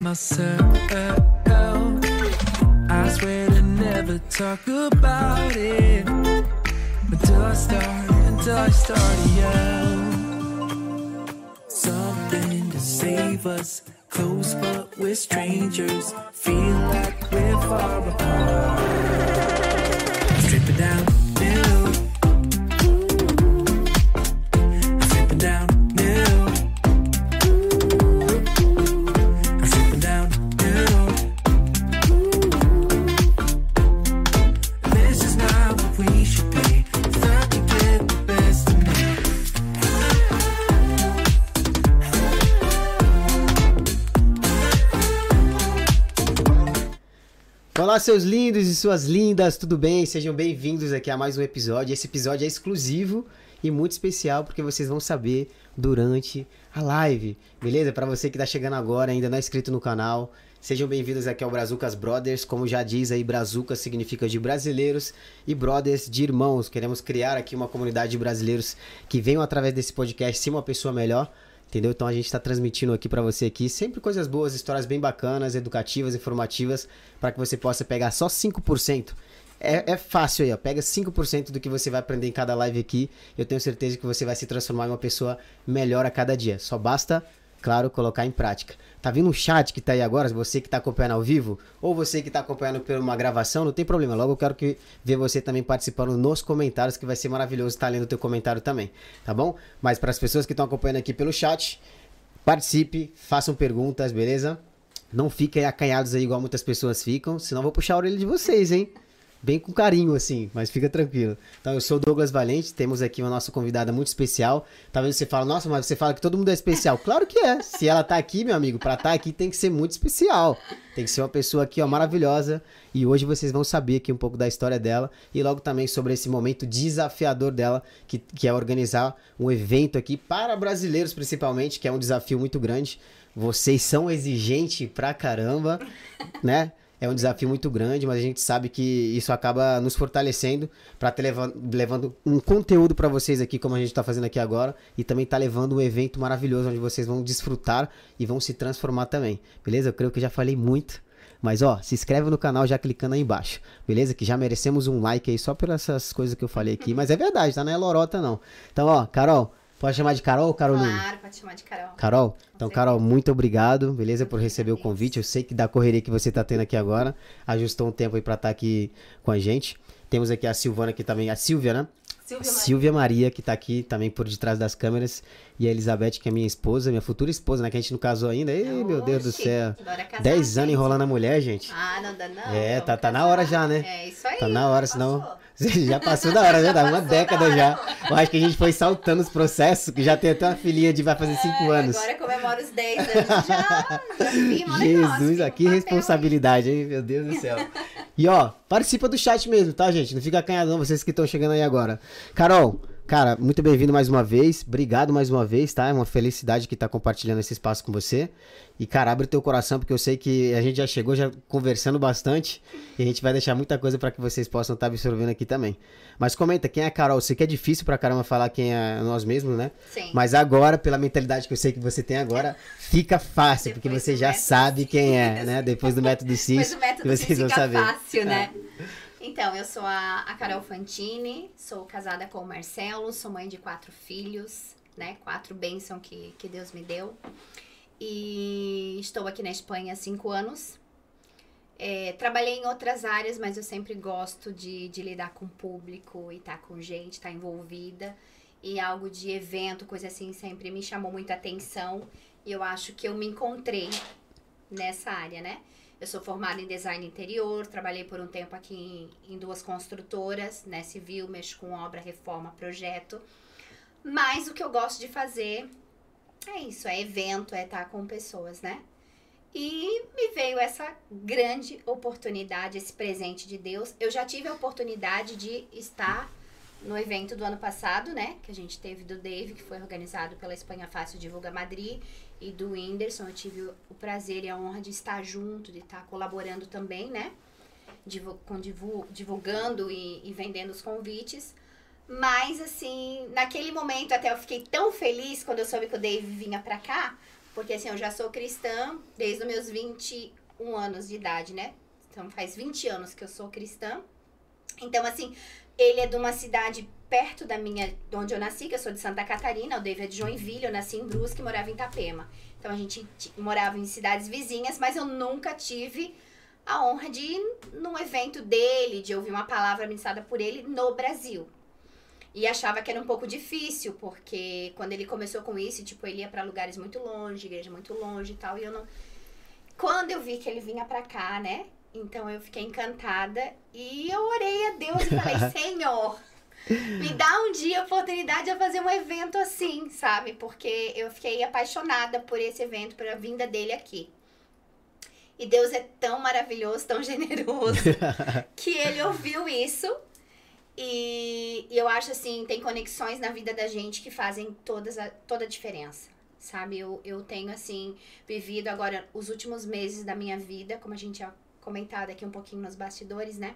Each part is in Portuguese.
myself. I swear to never talk about it until I start, until I start to yell. Something to save us, close but we're strangers. Feel like we're far apart. Stripping down, Olá, seus lindos e suas lindas, tudo bem? Sejam bem-vindos aqui a mais um episódio. Esse episódio é exclusivo e muito especial porque vocês vão saber durante a live, beleza? Para você que tá chegando agora, ainda não é inscrito no canal, sejam bem-vindos aqui ao Brazucas Brothers. Como já diz aí, Brazucas significa de brasileiros e brothers de irmãos. Queremos criar aqui uma comunidade de brasileiros que venham através desse podcast ser uma pessoa melhor. Entendeu? Então a gente está transmitindo aqui para você aqui sempre coisas boas, histórias bem bacanas, educativas, informativas, para que você possa pegar só 5%. É, é fácil aí, ó. Pega 5% do que você vai aprender em cada live aqui. Eu tenho certeza que você vai se transformar em uma pessoa melhor a cada dia. Só basta, claro, colocar em prática. Tá vindo um chat que tá aí agora, você que tá acompanhando ao vivo, ou você que tá acompanhando por uma gravação, não tem problema. Logo eu quero que ver você também participando nos comentários, que vai ser maravilhoso estar lendo o teu comentário também, tá bom? Mas para as pessoas que estão acompanhando aqui pelo chat, participe, façam perguntas, beleza? Não fiquem acanhados aí igual muitas pessoas ficam, senão eu vou puxar a orelha de vocês, hein? Bem com carinho, assim, mas fica tranquilo. Então, eu sou o Douglas Valente, temos aqui uma nossa convidada muito especial. Talvez você fale, nossa, mas você fala que todo mundo é especial. Claro que é. Se ela tá aqui, meu amigo, pra estar aqui tem que ser muito especial. Tem que ser uma pessoa aqui, ó, maravilhosa. E hoje vocês vão saber aqui um pouco da história dela e logo também sobre esse momento desafiador dela, que, que é organizar um evento aqui para brasileiros, principalmente, que é um desafio muito grande. Vocês são exigentes pra caramba, né? É um desafio muito grande, mas a gente sabe que isso acaba nos fortalecendo para ter levando, levando um conteúdo para vocês aqui, como a gente está fazendo aqui agora, e também tá levando um evento maravilhoso onde vocês vão desfrutar e vão se transformar também. Beleza? Eu creio que já falei muito. Mas ó, se inscreve no canal já clicando aí embaixo, beleza? Que já merecemos um like aí só por essas coisas que eu falei aqui. Mas é verdade, tá? Não é lorota não. Então, ó, Carol, pode chamar de Carol ou Carolina? Claro, pode chamar de Carol. Carol, então. Carol, muito obrigado, beleza, por receber o convite. Eu sei que da correria que você tá tendo aqui agora, ajustou um tempo aí pra estar aqui com a gente. Temos aqui a Silvana aqui também, a Silvia, né? Silvia Maria. Silvia Maria, que tá aqui também por detrás das câmeras. E a Elizabeth, que é minha esposa, minha futura esposa, né? Que a gente não casou ainda. Ei, meu Deus do Oxi, céu. casar, 10 anos enrolando a mulher, gente. Ah, não dá não. É, tá- tá na hora já, né? É isso aí. Tá na hora, passou. senão. Já passou da hora, já dá uma década da já. Eu acho que a gente foi saltando os processos, que já tem até uma filhinha de vai fazer 5 É, anos. Agora comemora os 10 anos já. Jesus, aqui responsabilidade, hein? Meu Deus do céu. E ó, participa do chat mesmo, tá, gente? Não fica acanhado não, vocês que estão chegando aí agora. Carol, cara, muito bem-vindo mais uma vez. Obrigado mais uma vez, tá? É uma felicidade que tá compartilhando esse espaço com você. E, cara, abre teu coração, porque eu sei que a gente já chegou já conversando bastante. E a gente vai deixar muita coisa para que vocês possam estar absorvendo aqui também. Mas comenta, quem é a Carol? Eu sei que é difícil pra caramba falar quem é nós mesmos, né? Sim. Mas agora, pela mentalidade que eu sei que você tem agora, fica fácil, porque Depois você do já método sabe quem é, né? Depois do método Depois CIS, o método que vocês vão fica saber. fácil, né? Então, eu sou a, a Carol Fantini, sou casada com o Marcelo, sou mãe de quatro filhos, né? Quatro bênçãos que, que Deus me deu. E estou aqui na Espanha há cinco anos. É, trabalhei em outras áreas, mas eu sempre gosto de, de lidar com o público e estar com gente, estar envolvida. E algo de evento, coisa assim, sempre me chamou muita atenção. E eu acho que eu me encontrei nessa área, né? Eu sou formada em design interior, trabalhei por um tempo aqui em, em duas construtoras, né? Civil, mexo com obra, reforma, projeto. Mas o que eu gosto de fazer é isso, é evento, é estar com pessoas, né? E me veio essa grande oportunidade, esse presente de Deus. Eu já tive a oportunidade de estar no evento do ano passado, né? Que a gente teve do Dave, que foi organizado pela Espanha Fácil Divulga Madrid, e do Whindersson. Eu tive o prazer e a honra de estar junto, de estar colaborando também, né? Divulgando e, e vendendo os convites. Mas, assim, naquele momento até eu fiquei tão feliz quando eu soube que o Dave vinha pra cá, Porque assim, eu já sou cristã desde os meus 21 anos de idade, né? Então faz 20 anos que eu sou cristã. Então, assim, ele é de uma cidade perto da minha, de onde eu nasci, que eu sou de Santa Catarina, o David é de Joinville, eu nasci em Brusque e morava em Itapema. Então a gente morava em cidades vizinhas, mas eu nunca tive a honra de ir num evento dele, de ouvir uma palavra ministrada por ele no Brasil. E achava que era um pouco difícil, porque quando ele começou com isso, tipo, ele ia para lugares muito longe, igreja muito longe e tal, e eu não. Quando eu vi que ele vinha para cá, né? Então eu fiquei encantada e eu orei a Deus e falei: Senhor, me dá um dia a oportunidade de fazer um evento assim, sabe? Porque eu fiquei apaixonada por esse evento, por a vinda dele aqui. E Deus é tão maravilhoso, tão generoso, que ele ouviu isso. E, e, eu acho assim, tem conexões na vida da gente que fazem todas a, toda a diferença. Sabe? Eu, eu tenho, assim, vivido agora os últimos meses da minha vida, como a gente já comentado aqui um pouquinho nos bastidores, né?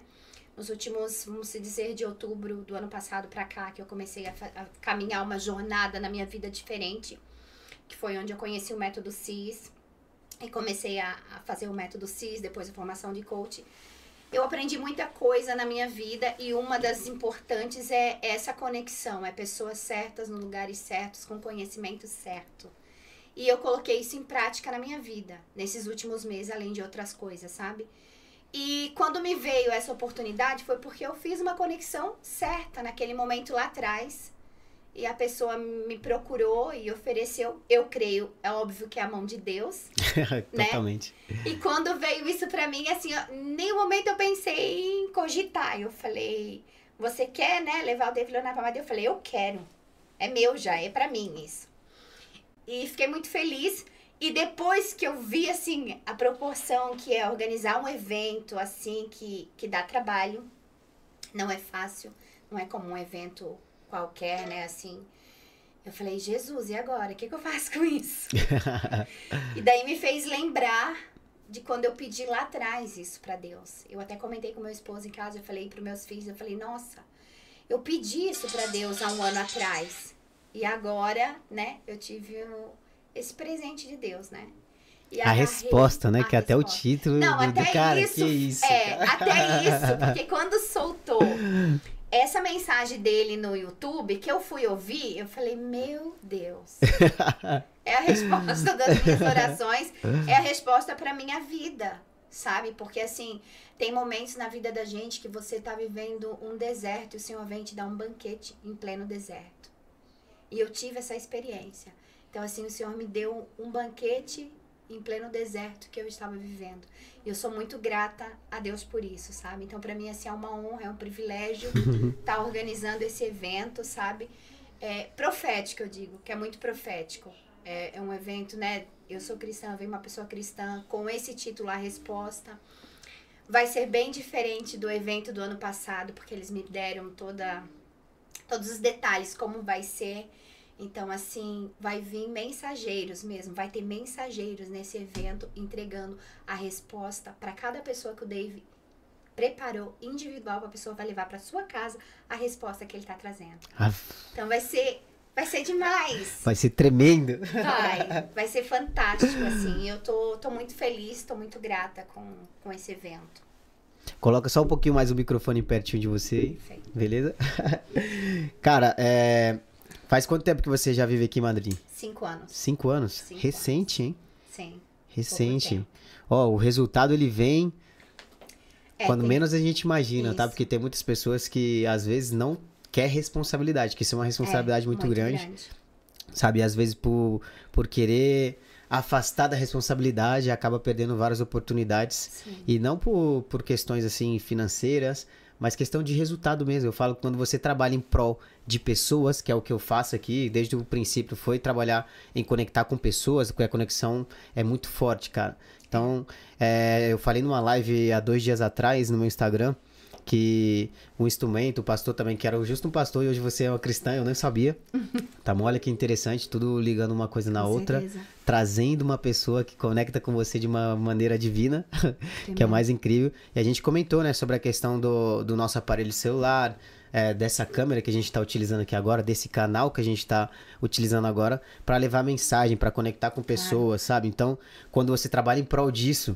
Nos últimos, vamos dizer, de outubro do ano passado para cá, que eu comecei a, a, caminhar uma jornada na minha vida diferente, que foi onde eu conheci o método CIS e comecei a, a fazer o método CIS, depois a formação de coach. Eu aprendi muita coisa na minha vida e uma das importantes é essa conexão, é pessoas certas no lugares certos, com conhecimento certo. E eu coloquei isso em prática na minha vida, nesses últimos meses, além de outras coisas, sabe? E quando me veio essa oportunidade foi porque eu fiz uma conexão certa naquele momento lá atrás. E a pessoa me procurou e ofereceu, eu creio, é óbvio que é a mão de Deus. né? Totalmente. E quando veio isso pra mim, assim, ó, nenhum momento eu pensei em cogitar. Eu falei, você quer, né, levar o David Leonardo pra Madeira? Eu falei, eu quero. É meu já, é pra mim isso. E fiquei muito feliz. E depois que eu vi, assim, a proporção que é organizar um evento, assim, que, que dá trabalho, não é fácil, não é como um evento qualquer, né, assim. Eu falei, Jesus, e agora? O que, que eu faço com isso? e daí me fez lembrar de quando eu pedi lá atrás isso para Deus. Eu até comentei com meu esposo em casa, eu falei para meus filhos, eu falei, nossa, eu pedi isso para Deus há um ano atrás. E agora, né, eu tive esse presente de Deus, né? a resposta, né? Que é até o título Não, do, até do cara. Isso, que isso. É, até isso. Porque quando soltou essa mensagem dele no YouTube, que eu fui ouvir, eu falei, meu Deus. é a resposta das minhas orações, é a resposta para minha vida, sabe? Porque assim, tem momentos na vida da gente que você tá vivendo um deserto e o Senhor vem te dar um banquete em pleno deserto. E eu tive essa experiência. Então, assim, o Senhor me deu um banquete em pleno deserto que eu estava vivendo. E eu sou muito grata a Deus por isso, sabe? Então, para mim, assim, é uma honra, é um privilégio estar tá organizando esse evento, sabe? É profético, eu digo, que é muito profético. É, é um evento, né? Eu sou cristã, vem uma pessoa cristã com esse título, A Resposta. Vai ser bem diferente do evento do ano passado, porque eles me deram toda, todos os detalhes, como vai ser. Então, assim, vai vir mensageiros mesmo, vai ter mensageiros nesse evento entregando a resposta para cada pessoa que o Dave preparou individual, a pessoa vai levar para sua casa a resposta que ele está trazendo. Então, vai ser Vai ser demais. Vai ser tremendo. Vai, vai ser fantástico, assim. Eu tô, tô muito feliz, tô muito grata com, com esse evento. Coloca só um pouquinho mais o microfone pertinho de você. Perfeito. Beleza? Cara, é, Faz quanto tempo que você já vive aqui em Madrid? Cinco anos. Cinco anos? Cinco Recente, anos. hein? Sim. Recente. Ó, o resultado ele vem é, quando tem... menos a gente imagina, tá? Isso. tá? Porque tem muitas pessoas que às vezes não quer responsabilidade, que isso é uma responsabilidade é, muito, muito grande, grande. Sabe? Às vezes por, por querer afastar da responsabilidade acaba perdendo várias oportunidades. Sim. E não por, por questões assim financeiras, mas questão de resultado mesmo. Eu falo que quando você trabalha em prol de pessoas, que é o que eu faço aqui, desde o princípio foi trabalhar em conectar com pessoas, porque a conexão é muito forte, cara. Então, é, eu falei numa live há dois dias atrás no meu Instagram que um instrumento, o pastor também, que era justo um pastor e hoje você é uma cristã, eu nem sabia. tá bom? Olha que interessante, tudo ligando uma coisa na com outra, certeza. trazendo uma pessoa que conecta com você de uma maneira divina, que é mais incrível. E a gente comentou, né, sobre a questão do, do nosso aparelho celular, é, dessa câmera que a gente está utilizando aqui agora, desse canal que a gente está utilizando agora, para levar mensagem, para conectar com pessoas, claro. sabe? Então, quando você trabalha em prol disso,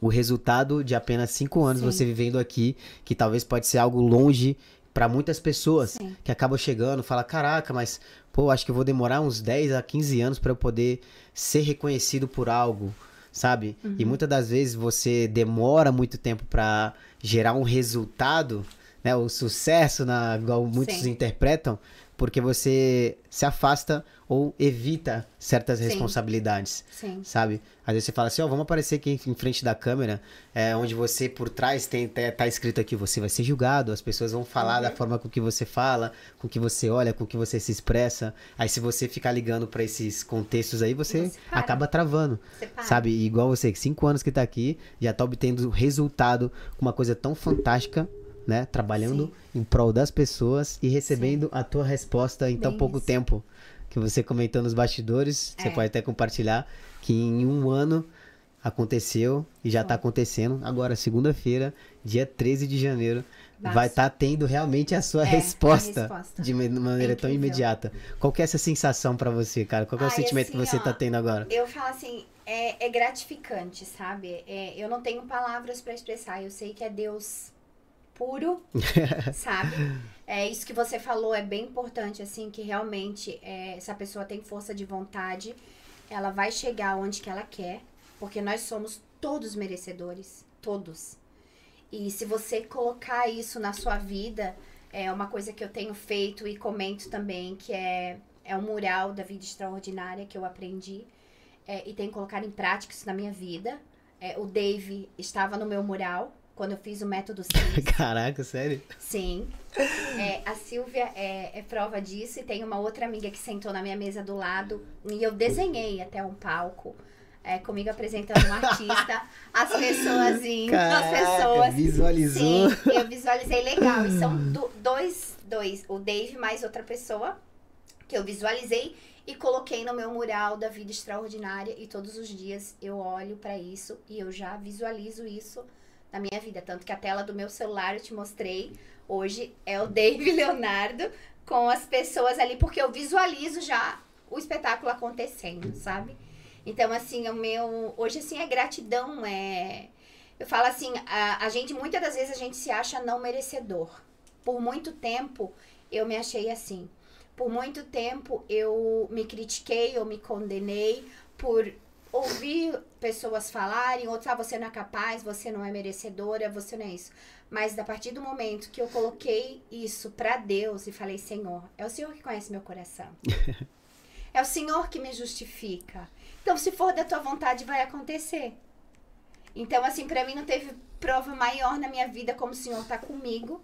o resultado de apenas cinco anos Sim. você vivendo aqui, que talvez pode ser algo longe para muitas pessoas Sim. que acabam chegando, fala caraca, mas pô, acho que eu vou demorar uns 10 a 15 anos para eu poder ser reconhecido por algo, sabe? Uhum. E muitas das vezes você demora muito tempo para gerar um resultado, né, o sucesso na igual muitos Sim. interpretam, porque você se afasta ou evita certas Sim. responsabilidades, Sim. sabe? Às vezes você fala assim, ó, oh, vamos aparecer aqui em frente da câmera, é, onde você por trás tem tá escrito aqui, você vai ser julgado, as pessoas vão falar uhum. da forma com que você fala, com que você olha, com que você se expressa. Aí se você ficar ligando para esses contextos aí, você, você acaba travando, sabe? E igual você, que cinco anos que tá aqui, já tá obtendo resultado com uma coisa tão fantástica né? Trabalhando Sim. em prol das pessoas e recebendo Sim. a tua resposta em Bem tão pouco isso. tempo. Que você comentou nos bastidores, é. você pode até compartilhar, que em um ano aconteceu e já está acontecendo. Agora, segunda-feira, dia 13 de janeiro, vai estar tá tendo realmente a sua é, resposta, a resposta, de maneira é tão imediata. Qual que é essa sensação para você, cara? Qual é o sentimento assim, que você está tendo agora? Eu falo assim, é, é gratificante, sabe? É, eu não tenho palavras para expressar. Eu sei que é Deus puro, sabe? É isso que você falou é bem importante, assim, que realmente é, essa pessoa tem força de vontade, ela vai chegar onde que ela quer, porque nós somos todos merecedores, todos. E se você colocar isso na sua vida, é uma coisa que eu tenho feito e comento também, que é, é um mural da vida extraordinária que eu aprendi é, e tenho colocado em prática isso na minha vida. É, o Dave estava no meu mural, quando eu fiz o método CIS. Caraca, sério? Sim. É, a Silvia é, é, prova disso e tem uma outra amiga que sentou na minha mesa do lado e eu desenhei até um palco. É, comigo apresentando um artista, as pessoas indo, Caraca, as pessoas. Visualizou. Sim, eu visualizei legal. E são do, dois, dois, o Dave mais outra pessoa que eu visualizei e coloquei no meu mural da vida extraordinária. E todos os dias eu olho para isso e eu já visualizo isso na minha vida. Tanto que a tela do meu celular eu te mostrei hoje é o Dave Leonardo com as pessoas ali, porque eu visualizo já o espetáculo acontecendo, sabe? Então, assim, o meu. Hoje, assim, é gratidão, é. Eu falo assim, a, a gente, muitas das vezes, a gente se acha não merecedor. Por muito tempo, eu me achei assim. Por muito tempo, eu me critiquei, eu me condenei por ouvir pessoas falarem, outros, ah, você não é capaz, você não é merecedora, você não é isso. Mas a partir do momento que eu coloquei isso para Deus e falei, Senhor, é o Senhor que conhece meu coração. é o Senhor que me justifica. Então, se for da tua vontade, vai acontecer. Então, assim, para mim não teve prova maior na minha vida como o Senhor tá comigo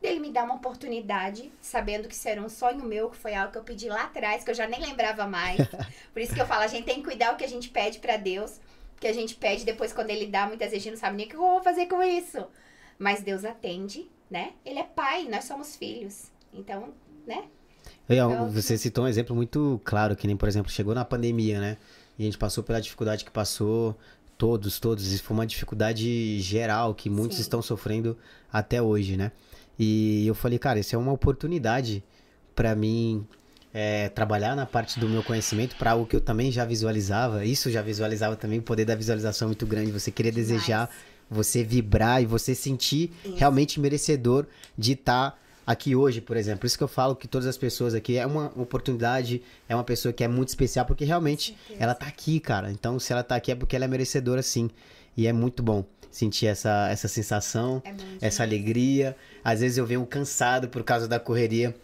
dele me dar uma oportunidade, sabendo que isso era um sonho meu, que foi algo que eu pedi lá atrás, que eu já nem lembrava mais. Por isso que eu falo, a gente tem que cuidar o que a gente pede para Deus, que a gente pede depois quando ele dá, muitas vezes a gente não sabe nem o que eu vou fazer com isso. Mas Deus atende, né? Ele é pai, nós somos filhos. Então, né? Eu, você citou um exemplo muito claro, que nem, por exemplo, chegou na pandemia, né? E a gente passou pela dificuldade que passou, todos, todos. Isso foi uma dificuldade geral que muitos Sim. estão sofrendo até hoje, né? E eu falei, cara, isso é uma oportunidade para mim é, trabalhar na parte do meu conhecimento para algo que eu também já visualizava. Isso já visualizava também, o poder da visualização é muito grande. Você querer Demais. desejar, você vibrar e você sentir isso. realmente merecedor de estar. Tá aqui hoje, por exemplo. Por isso que eu falo que todas as pessoas aqui é uma oportunidade, é uma pessoa que é muito especial, porque realmente ela tá aqui, cara. Então, se ela tá aqui é porque ela é merecedora, sim. E é muito bom sentir essa, essa sensação, é essa alegria. Às vezes eu venho cansado por causa da correria,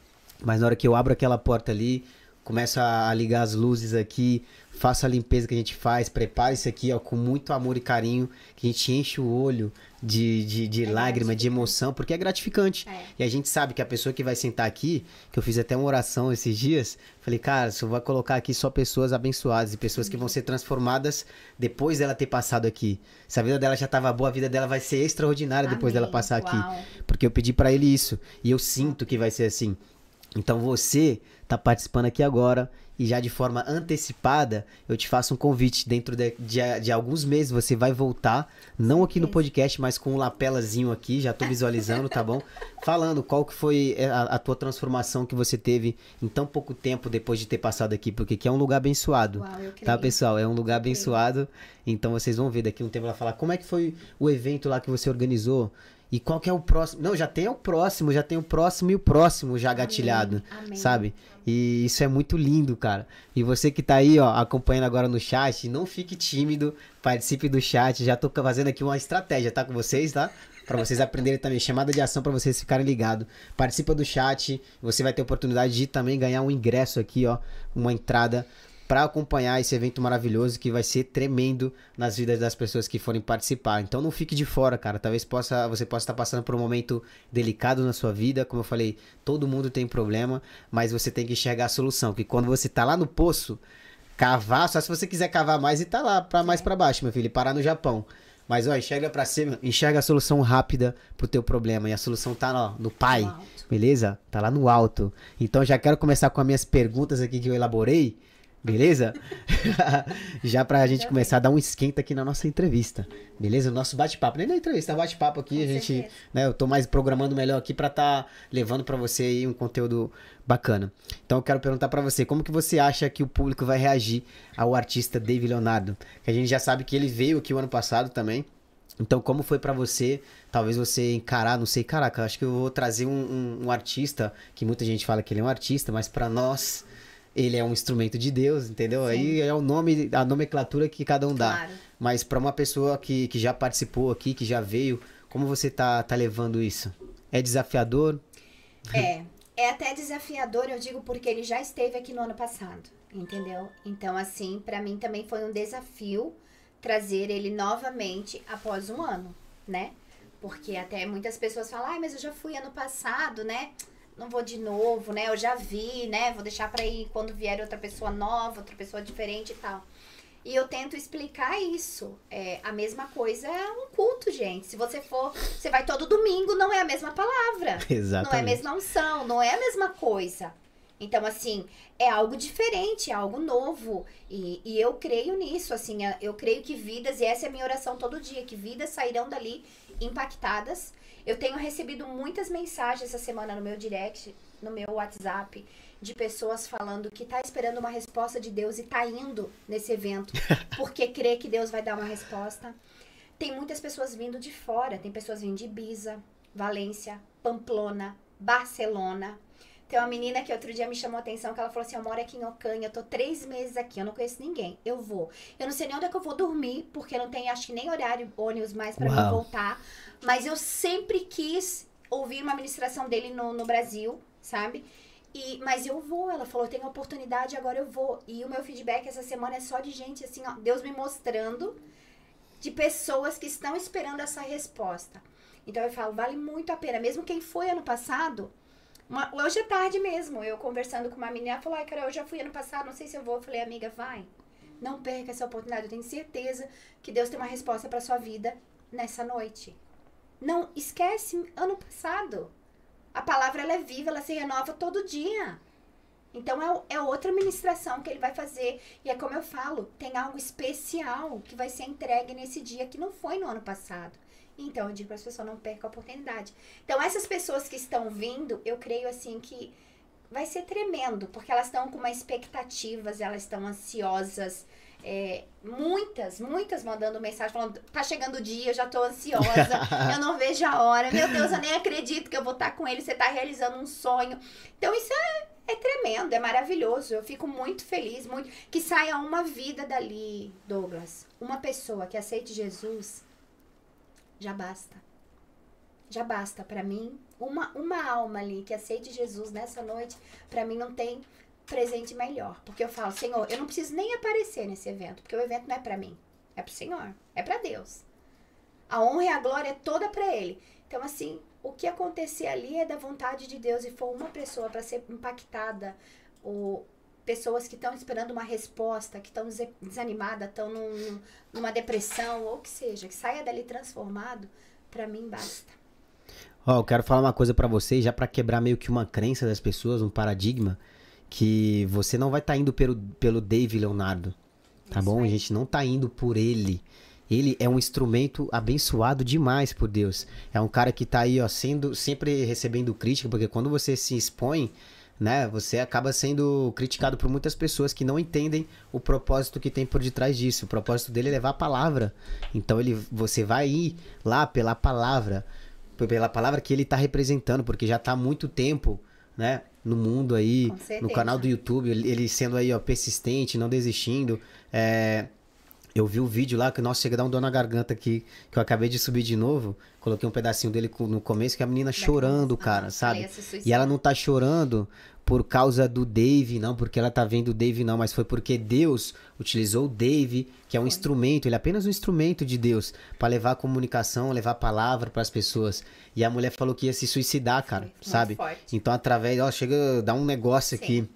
mas na hora que eu abro aquela porta ali, começo a, ligar as luzes aqui, faço a limpeza que a gente faz, preparo isso aqui ó, com muito amor e carinho, que a gente enche o olho de, de, de é lágrima, de emoção, porque é gratificante. É. E a gente sabe que a pessoa que vai sentar aqui, que eu fiz até uma oração esses dias, falei, cara, você vai colocar aqui só pessoas abençoadas e pessoas que vão ser transformadas depois dela ter passado aqui. Se a vida dela já estava boa, a vida dela vai ser extraordinária Amém. depois dela passar Uau. aqui. Porque eu pedi para ele isso. E eu sinto que vai ser assim. Então você está participando aqui agora e já de forma antecipada, eu te faço um convite. Dentro de, de, de alguns meses você vai voltar, não aqui no podcast, mas com um lapelazinho aqui, já tô visualizando, tá bom? Falando qual que foi é, a, a, tua transformação que você teve em tão pouco tempo depois de ter passado aqui, porque aqui é um lugar abençoado. Uau, tá, pessoal? É um lugar abençoado. Então vocês vão ver daqui um tempo ela falar como é que foi o evento lá que você organizou. E qual que é o próximo? Não, já tem o próximo, já tem o próximo e o próximo já gatilhado, Amém. sabe? E isso é muito lindo, cara. E você que tá aí, ó, acompanhando agora no chat, não fique tímido, participe do chat. Já tô fazendo aqui uma estratégia, tá com vocês, tá? Para vocês aprenderem também, chamada de ação para vocês ficarem ligados. Participa do chat, você vai ter oportunidade de também ganhar um ingresso aqui, ó, uma entrada para acompanhar esse evento maravilhoso que vai ser tremendo nas vidas das pessoas que forem participar. Então não fique de fora, cara. Talvez possa, você possa estar passando por um momento delicado na sua vida. Como eu falei, todo mundo tem problema, mas você tem que enxergar a solução. Que quando você tá lá no poço, cavar, só se você quiser cavar mais e tá lá para mais para baixo, meu filho, e parar no Japão. Mas ó, enxerga para cima, enxerga a solução rápida pro teu problema. E a solução tá ó, no pai, no beleza? Tá lá no alto. Então já quero começar com as minhas perguntas aqui que eu elaborei Beleza? Já pra gente começar a dar um esquenta aqui na nossa entrevista. Beleza? O nosso bate-papo. Nem na entrevista, é bate-papo aqui. a gente, né, eu tô mais programando melhor aqui pra tá levando pra você aí um conteúdo bacana. Então eu quero perguntar para você, como que você acha que o público vai reagir ao artista David Leonardo? Que a gente já sabe que ele veio aqui o ano passado também. Então, como foi para você, talvez você encarar, não sei, caraca, acho que eu vou trazer um, um, um artista, que muita gente fala que ele é um artista, mas para nós, ele é um instrumento de Deus, entendeu? Sim. Aí é o nome, a nomenclatura que cada um dá. Claro. Mas para uma pessoa que, que já participou aqui, que já veio, como você tá, tá levando isso? É desafiador? É, é até desafiador, eu digo, porque ele já esteve aqui no ano passado, entendeu? Então, assim, para mim também foi um desafio trazer ele novamente após um ano, né? Porque até muitas pessoas falam, ai, mas eu já fui ano passado, né? Não vou de novo, né? Eu já vi, né? Vou deixar para ir quando vier outra pessoa nova, outra pessoa diferente e tal. E eu tento explicar isso. É, a mesma coisa é um culto, gente. Se você for, você vai todo domingo, não é a mesma palavra. Exatamente. Não é a mesma unção, não é a mesma coisa. Então, assim, é algo diferente, é algo novo. E, e eu creio nisso, assim, eu creio que vidas, e essa é a minha oração todo dia, que vidas sairão dali impactadas eu tenho recebido muitas mensagens essa semana no meu direct, no meu WhatsApp, de pessoas falando que tá esperando uma resposta de Deus e tá indo nesse evento porque crê que Deus vai dar uma resposta. Tem muitas pessoas vindo de fora, tem pessoas vindo de Ibiza, Valência, Pamplona, Barcelona, tem uma menina que outro dia me chamou a atenção, que ela falou assim, eu moro aqui em Ocanha, eu tô três meses aqui, eu não conheço ninguém. Eu vou. Eu não sei nem onde é que eu vou dormir, porque não tem, acho que nem horário ônibus mais para mim voltar. Mas eu sempre quis ouvir uma ministração dele no, no Brasil, sabe? E, mas eu vou, ela falou, eu tenho oportunidade, agora eu vou. E o meu feedback essa semana é só de gente, assim, ó, Deus me mostrando de pessoas que estão esperando essa resposta. Então eu falo, vale muito a pena. Mesmo quem foi ano passado, uma, hoje é tarde mesmo, eu conversando com uma menina, ela falou, ai, cara, eu já fui ano passado, não sei se eu vou. Eu falei, amiga, vai. Não perca essa oportunidade. Eu tenho certeza que Deus tem uma resposta para sua vida nessa noite. Não esquece ano passado. A palavra ela é viva, ela se renova todo dia. Então é, é outra ministração que ele vai fazer. E é como eu falo, tem algo especial que vai ser entregue nesse dia que não foi no ano passado. Então, eu digo para as pessoas, não percam a oportunidade. Então, essas pessoas que estão vindo, eu creio assim que vai ser tremendo, porque elas estão com uma expectativas, elas estão ansiosas. É, muitas, muitas mandando mensagem falando, tá chegando o dia, eu já tô ansiosa, eu não vejo a hora, meu Deus, eu nem acredito que eu vou estar com ele, você tá realizando um sonho. Então, isso é, é tremendo, é maravilhoso. Eu fico muito feliz, muito que saia uma vida dali, Douglas. Uma pessoa que aceite Jesus já basta. Já basta para mim. Uma, uma alma ali que aceite Jesus nessa noite, para mim não tem presente melhor. Porque eu falo, Senhor, eu não preciso nem aparecer nesse evento, porque o evento não é para mim, é pro Senhor, é para Deus. A honra e a glória é toda para Ele. Então, assim, o que acontecer ali é da vontade de Deus e for uma pessoa para ser impactada, ou pessoas que estão esperando uma resposta, que estão desanimadas, estão num, numa depressão, ou que seja, que saia dali transformado, para mim basta. Ó, oh, eu quero falar uma coisa para vocês, já para quebrar meio que uma crença das pessoas, um paradigma. que você não vai estar indo pelo, pelo Dave Leonardo, tá Isso bom? A aí. gente não tá indo por ele. Ele é um instrumento abençoado demais por Deus. É um cara que tá aí, ó, sendo sempre recebendo crítica, porque quando você se expõe, né, você acaba sendo criticado por muitas pessoas que não entendem o propósito que tem por detrás disso. O propósito dele é levar a palavra. Então ele você vai ir lá pela palavra, pela palavra que ele tá representando, porque já tá há muito tempo, né, no mundo aí, no canal do YouTube, ele ele sendo aí, ó, persistente, não desistindo. É, eu vi o vídeo lá que, nossa, chega a dar um dor na garganta aqui, que eu acabei de subir de novo. Coloquei um pedacinho dele no começo, que a menina chorando, cara, sabe? E ela não tá chorando por causa do Dave, não, porque ela tá vendo o Dave, não, mas foi porque Deus utilizou o Dave, que é um instrumento, ele é apenas um instrumento de Deus, pra levar a comunicação, levar a palavra pras pessoas. E a mulher falou que ia se suicidar, cara, Muito sabe? forte. Então, através, ó, chega dar um negócio Sim. aqui.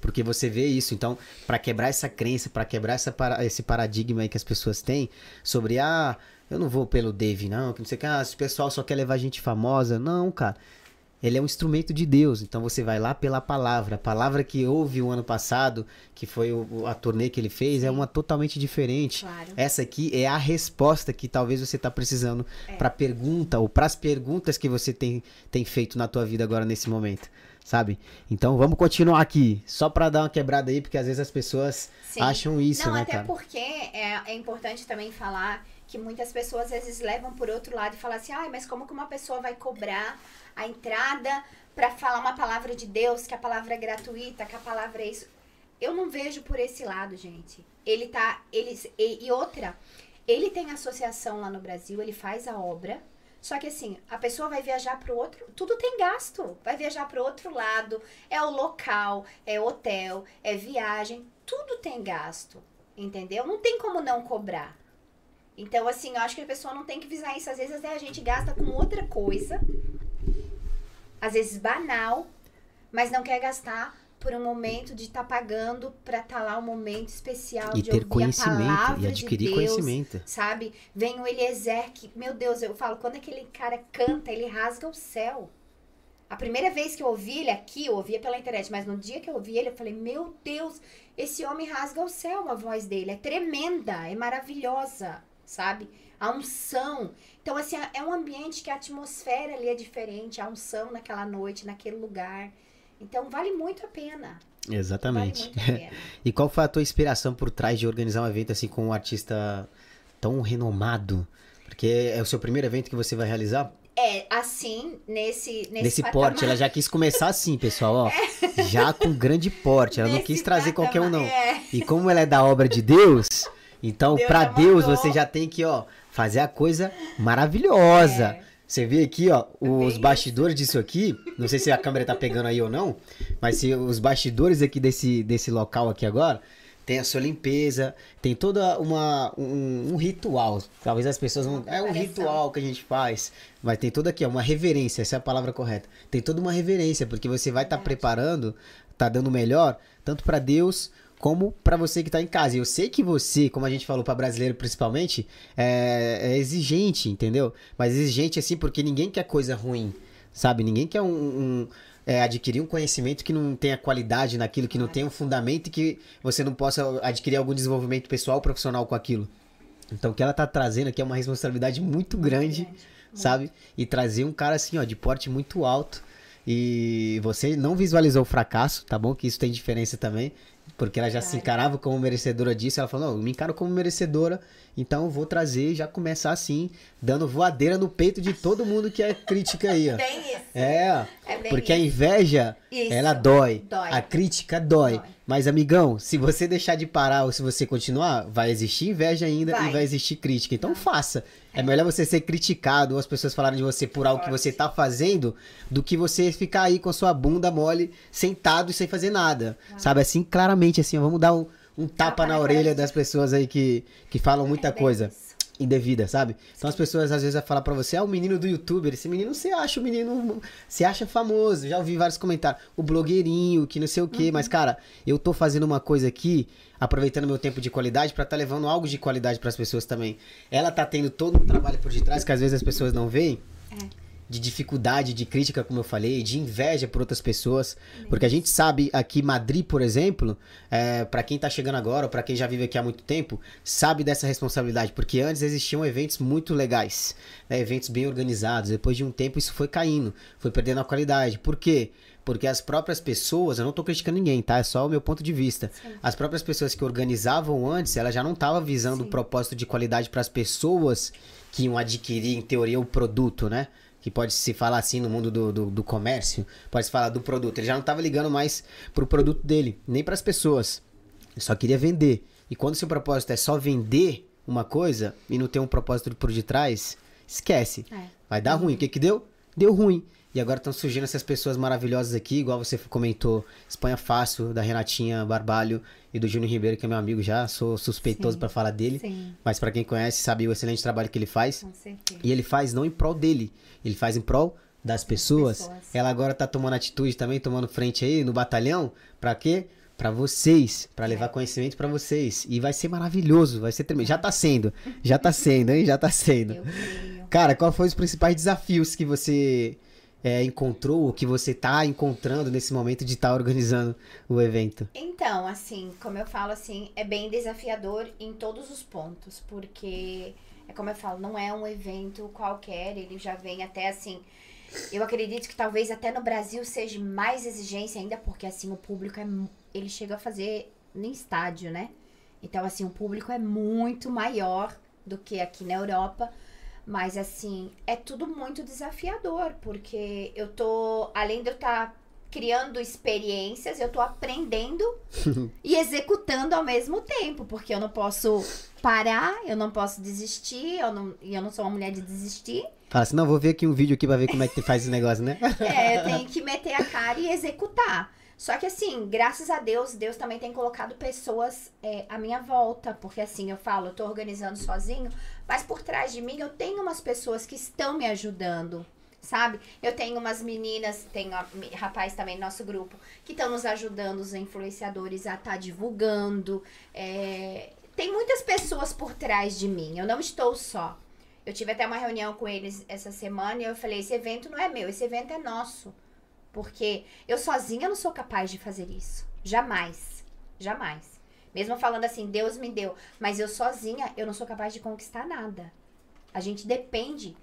Porque você vê isso. Então, para quebrar essa crença, para quebrar essa para- esse paradigma aí que as pessoas têm sobre, ah, eu não vou pelo Dave, não, que não sei o que, ah, esse pessoal só quer levar gente famosa. Não, cara. Ele é um instrumento de Deus, então você vai lá pela palavra. A palavra que houve o ano passado, que foi o, a turnê que ele fez, é uma totalmente diferente. Claro. Essa aqui é a resposta que talvez você tá precisando É. pra pergunta ou pras perguntas que você tem, tem feito na tua vida agora nesse momento, sabe? Então vamos continuar aqui, só pra dar uma quebrada aí, porque às vezes as pessoas Sim. acham isso, Não, né, até cara? porque é, é importante também falar que muitas pessoas às vezes levam por outro lado e falam assim, ai, mas como que uma pessoa vai cobrar a entrada pra falar uma palavra de Deus, que a palavra é gratuita, que a palavra é isso. Eu não vejo por esse lado, gente. Ele tá. Ele, e, e outra, ele tem associação lá no Brasil, ele faz a obra. Só que assim, a pessoa vai viajar pro outro, tudo tem gasto. Vai viajar pro outro lado, é o local, é hotel, é viagem, tudo tem gasto, entendeu? Não tem como não cobrar. Então, assim, eu acho que a pessoa não tem que visar isso. Às vezes a gente gasta com outra coisa, às vezes banal, mas não quer gastar por um momento de estar pagando pra estar lá um momento especial E de ter ouvir a conhecimento, palavra e de adquirir Deus, conhecimento. sabe? Vem o Eliezer, que, meu Deus, eu falo, quando aquele cara canta, ele rasga o céu. A primeira vez que eu ouvi ele aqui, eu ouvia pela internet, mas no dia que eu ouvi ele, eu falei, meu Deus, esse homem rasga o céu, a voz dele. É tremenda, é maravilhosa, sabe? A unção. Então, assim, é um ambiente que a atmosfera ali é diferente, a unção naquela noite, naquele lugar. Então, vale muito a pena. Vale Exatamente. muito a pena. e qual foi a tua inspiração por trás de organizar um evento assim com um artista tão renomado? Porque é o seu primeiro evento que você vai realizar? É, assim, nesse, nesse, Nesse patamar. porte, ela já quis começar assim, pessoal, ó. Já com grande porte. Ela não Nesse quis trazer qualquer um, não. patamar, é. E como ela é da obra de Deus, então Deus já Deus você já tem que, ó, fazer a coisa maravilhosa. É. Você vê aqui, ó, os isso. bastidores disso aqui. Não sei se a câmera tá pegando aí ou não, mas se os bastidores aqui desse, desse local aqui agora, tem a sua limpeza, tem toda uma um, um ritual. Talvez as pessoas não, é um ritual que a gente faz, mas tem toda aqui, ó, uma reverência, essa é a palavra correta. Tem toda uma reverência, porque você vai estar Verdade. preparando, tá dando melhor, tanto pra Deus como pra você que tá em casa. Eu sei que você, como a gente falou pra brasileiro principalmente, é, é exigente, entendeu? Mas exigente assim porque ninguém quer coisa ruim, sabe? Ninguém quer um, um- é, adquirir um conhecimento que não tenha qualidade naquilo, que não tenha um fundamento e que você não possa adquirir algum desenvolvimento pessoal, profissional com aquilo. Então o que ela tá trazendo aqui é uma responsabilidade muito grande, grande, sabe? E trazer um cara assim, ó, de porte muito alto. E você não visualizou o fracasso, tá bom? Que isso tem diferença também. Porque ela já se encarava como merecedora disso. Ela falou: Não, eu me encaro como merecedora, então eu vou trazer e já começar assim, dando voadeira no peito de todo mundo que é crítica aí, ó. Bem isso. É, É bem porque a isso. inveja, Isso. ela dói. Dói. A crítica dói. Dói. Mas, amigão, se você deixar de parar ou se você continuar, vai existir inveja ainda Vai. e vai existir crítica. Então faça. É melhor você ser criticado ou as pessoas falarem de você por algo que você tá fazendo do que você ficar aí com a sua bunda mole, sentado e sem fazer nada. Sabe? Assim, claramente, assim, vamos dar um, um tapa, Tapa na, na orelha das pessoas aí que, que falam muita É coisa isso. Indevida, sabe? Então as pessoas às vezes vão falar pra você, ah, o menino do youtuber, esse menino você acha o menino, você acha famoso. Já ouvi vários comentários, o blogueirinho, que não sei o quê, mas cara, eu tô fazendo uma coisa aqui, aproveitando meu tempo de qualidade pra tá levando algo de qualidade pras pessoas também. Ela tá tendo todo um trabalho por detrás que às vezes as pessoas não veem. De dificuldade, de crítica, como eu falei, de inveja por outras pessoas. Porque a gente sabe aqui, Madrid, por exemplo, é, para quem tá chegando agora, ou pra quem já vive aqui há muito tempo, sabe dessa responsabilidade. Porque antes existiam eventos muito legais, né, eventos bem organizados. Depois de um tempo isso foi caindo, foi perdendo a qualidade. Por quê? Porque as próprias pessoas, eu não tô criticando ninguém, tá? É só o meu ponto de vista. Sim. As próprias pessoas que organizavam antes, elas já não estavam visando o propósito de qualidade para as pessoas que iam adquirir, em teoria, o produto, né? Que pode se falar assim no mundo do, do, do comércio, pode se falar do produto. Ele já não estava ligando mais pro produto dele, nem para as pessoas. Ele só queria vender. E quando seu propósito é só vender uma coisa e não tem um propósito por detrás, esquece. É. Vai dar ruim. O que que deu? Deu ruim. E agora estão surgindo essas pessoas maravilhosas aqui, igual você comentou, Espanha Fácil, da Renatinha Barbalho e do Júnior Ribeiro, que é meu amigo já, sou suspeitoso para falar dele, Sim, mas para quem conhece sabe o excelente trabalho que ele faz. com certeza. E ele faz não em prol dele, ele faz em prol das pessoas. pessoas. Ela agora tá tomando atitude também, tomando frente aí no batalhão, para quê? Para vocês, para levar É. conhecimento para vocês. E vai ser maravilhoso, vai ser tremendo. Já tá sendo, já tá sendo, hein? Já tá sendo. Cara, qual foi os principais desafios que você é, encontrou, ou que você tá encontrando nesse momento de estar organizando o evento? Então, assim, como eu falo, assim, é bem desafiador em todos os pontos, porque é como eu falo, não é um evento qualquer, ele já vem até assim. Eu acredito que talvez até no Brasil seja mais exigência ainda, porque assim o público é ele chega a fazer em estádio, né? Então assim o público é muito maior do que aqui na Europa. Mas assim, é tudo muito desafiador, porque eu tô, além de eu estar criando experiências, eu tô aprendendo e executando ao mesmo tempo, porque eu não posso parar, eu não posso desistir, eu não, e eu não sou uma mulher de desistir. Fala assim, não, vou ver aqui um vídeo aqui pra ver como é que faz esse negócio, né? É, eu tenho que meter a cara e executar. Só que assim, graças a Deus, Deus também tem colocado pessoas é, à minha volta. Porque assim, eu falo, eu tô organizando sozinho, mas por trás de mim eu tenho umas pessoas que estão me ajudando. Sabe? Eu tenho umas meninas, tem rapaz também no nosso grupo, que estão nos ajudando, os influenciadores, a estar divulgando. É, tem muitas pessoas por trás de mim, eu não estou só. Eu tive até uma reunião com eles essa semana e eu falei: esse evento não é meu, esse evento é nosso. Porque eu sozinha não sou capaz de fazer isso. Jamais. Jamais. Mesmo falando assim, Deus me deu. Mas eu sozinha, eu não sou capaz de conquistar nada. A gente depende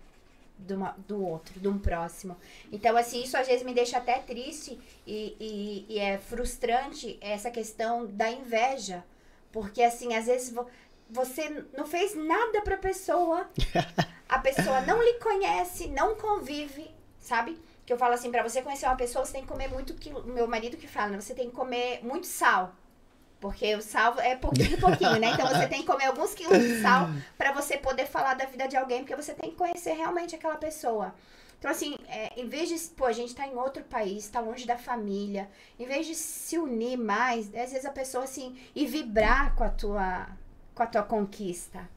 de uma- do outro, de um próximo. Então, assim, isso às vezes me deixa até triste e, e, e é frustrante essa questão da inveja. Porque, assim, às vezes vo- você não fez nada pra pessoa, a pessoa não lhe conhece, não convive, sabe? Que eu falo assim, pra você conhecer uma pessoa, você tem que comer muito quilo. Meu marido que fala, né? Você tem que comer muito sal. Porque o sal é pouquinho, pouquinho, né? Então você tem que comer alguns quilos de sal pra você poder falar da vida de alguém, porque você tem que conhecer realmente aquela pessoa. Então, assim, é, em vez de, pô, a gente tá em outro país, tá longe da família, em vez de se unir mais, às vezes a pessoa, assim, e vibrar com a tua, com a tua conquista.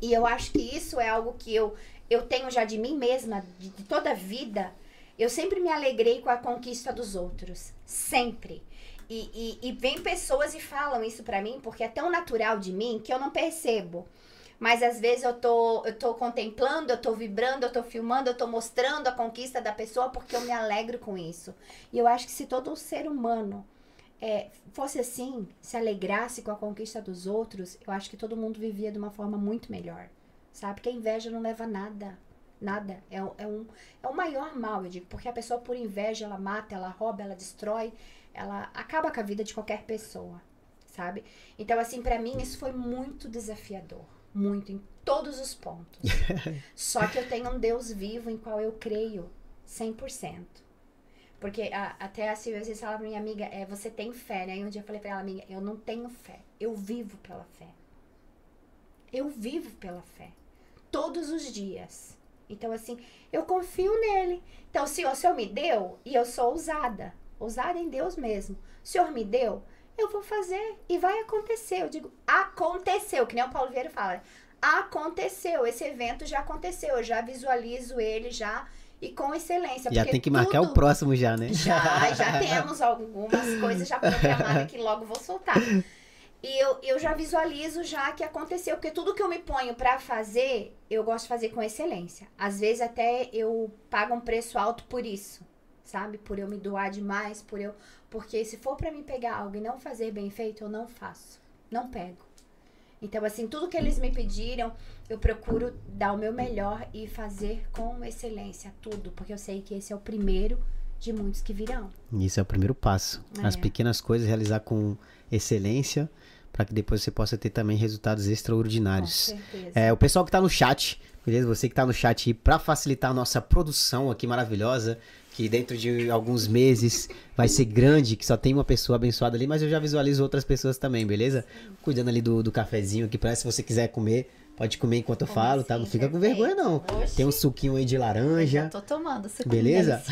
E eu acho que isso é algo que eu, eu tenho já de mim mesma, de, de toda a vida. Eu sempre me alegrei com a conquista dos outros. Sempre. E, e, e vem pessoas e falam isso pra mim, porque é tão natural de mim que eu não percebo. Mas às vezes eu tô, eu tô contemplando, eu tô vibrando, eu tô filmando, eu tô mostrando a conquista da pessoa porque eu me alegro com isso. E eu acho que se todo ser humano é, fosse assim, se alegrasse com a conquista dos outros, eu acho que todo mundo vivia de uma forma muito melhor. Sabe? Porque a inveja não leva a nada. Nada. É, é, um, é o maior mal, eu digo. Porque a pessoa, por inveja, ela mata, ela rouba, ela destrói, ela acaba com a vida de qualquer pessoa. Sabe? Então, assim, pra mim, isso foi muito desafiador. Muito, em todos os pontos. Só que eu tenho um Deus vivo em qual eu creio 100%. Porque a- até a Silvia às vezes fala pra minha amiga, é, você tem fé, né? E um dia eu falei pra ela, amiga, eu não tenho fé. Eu vivo pela fé. Eu vivo pela fé. Todos os dias. Então, assim, eu confio nele. Então, se o Senhor me deu, e eu sou ousada, ousada em Deus mesmo. O Senhor me deu, eu vou fazer e vai acontecer. Eu digo, aconteceu, que nem o Paulo Vieira fala. Aconteceu, esse evento já aconteceu, eu já visualizo ele já e com excelência. Já tem que marcar tudo- o próximo já, né? já, já temos algumas coisas já programadas que logo vou soltar. E eu, eu já visualizo já que aconteceu, porque tudo que eu me ponho pra fazer, eu gosto de fazer com excelência. Às vezes até eu pago um preço alto por isso, sabe? Por eu me doar demais, por eu, porque se for pra mim pegar algo e não fazer bem feito, eu não faço. Não pego. Então, assim, tudo que eles me pediram, eu procuro dar o meu melhor e fazer com excelência tudo, porque eu sei que esse é o primeiro de muitos que virão. Isso é o primeiro passo. As É. pequenas coisas realizar com excelência, para que depois você possa ter também resultados extraordinários. É, o pessoal que tá no chat, beleza? Você que tá no chat aí, pra facilitar a nossa produção aqui maravilhosa, que dentro de alguns meses vai ser grande, que só tem uma pessoa abençoada ali, mas eu já visualizo outras pessoas também, beleza? Cuidando ali do, do cafezinho aqui, pra se você quiser comer, pode comer enquanto eu Como falo, tá? assim, Não fica com vergonha, não. Oxi. Tem um suquinho aí de Eu laranja. tô tomando suco Beleza?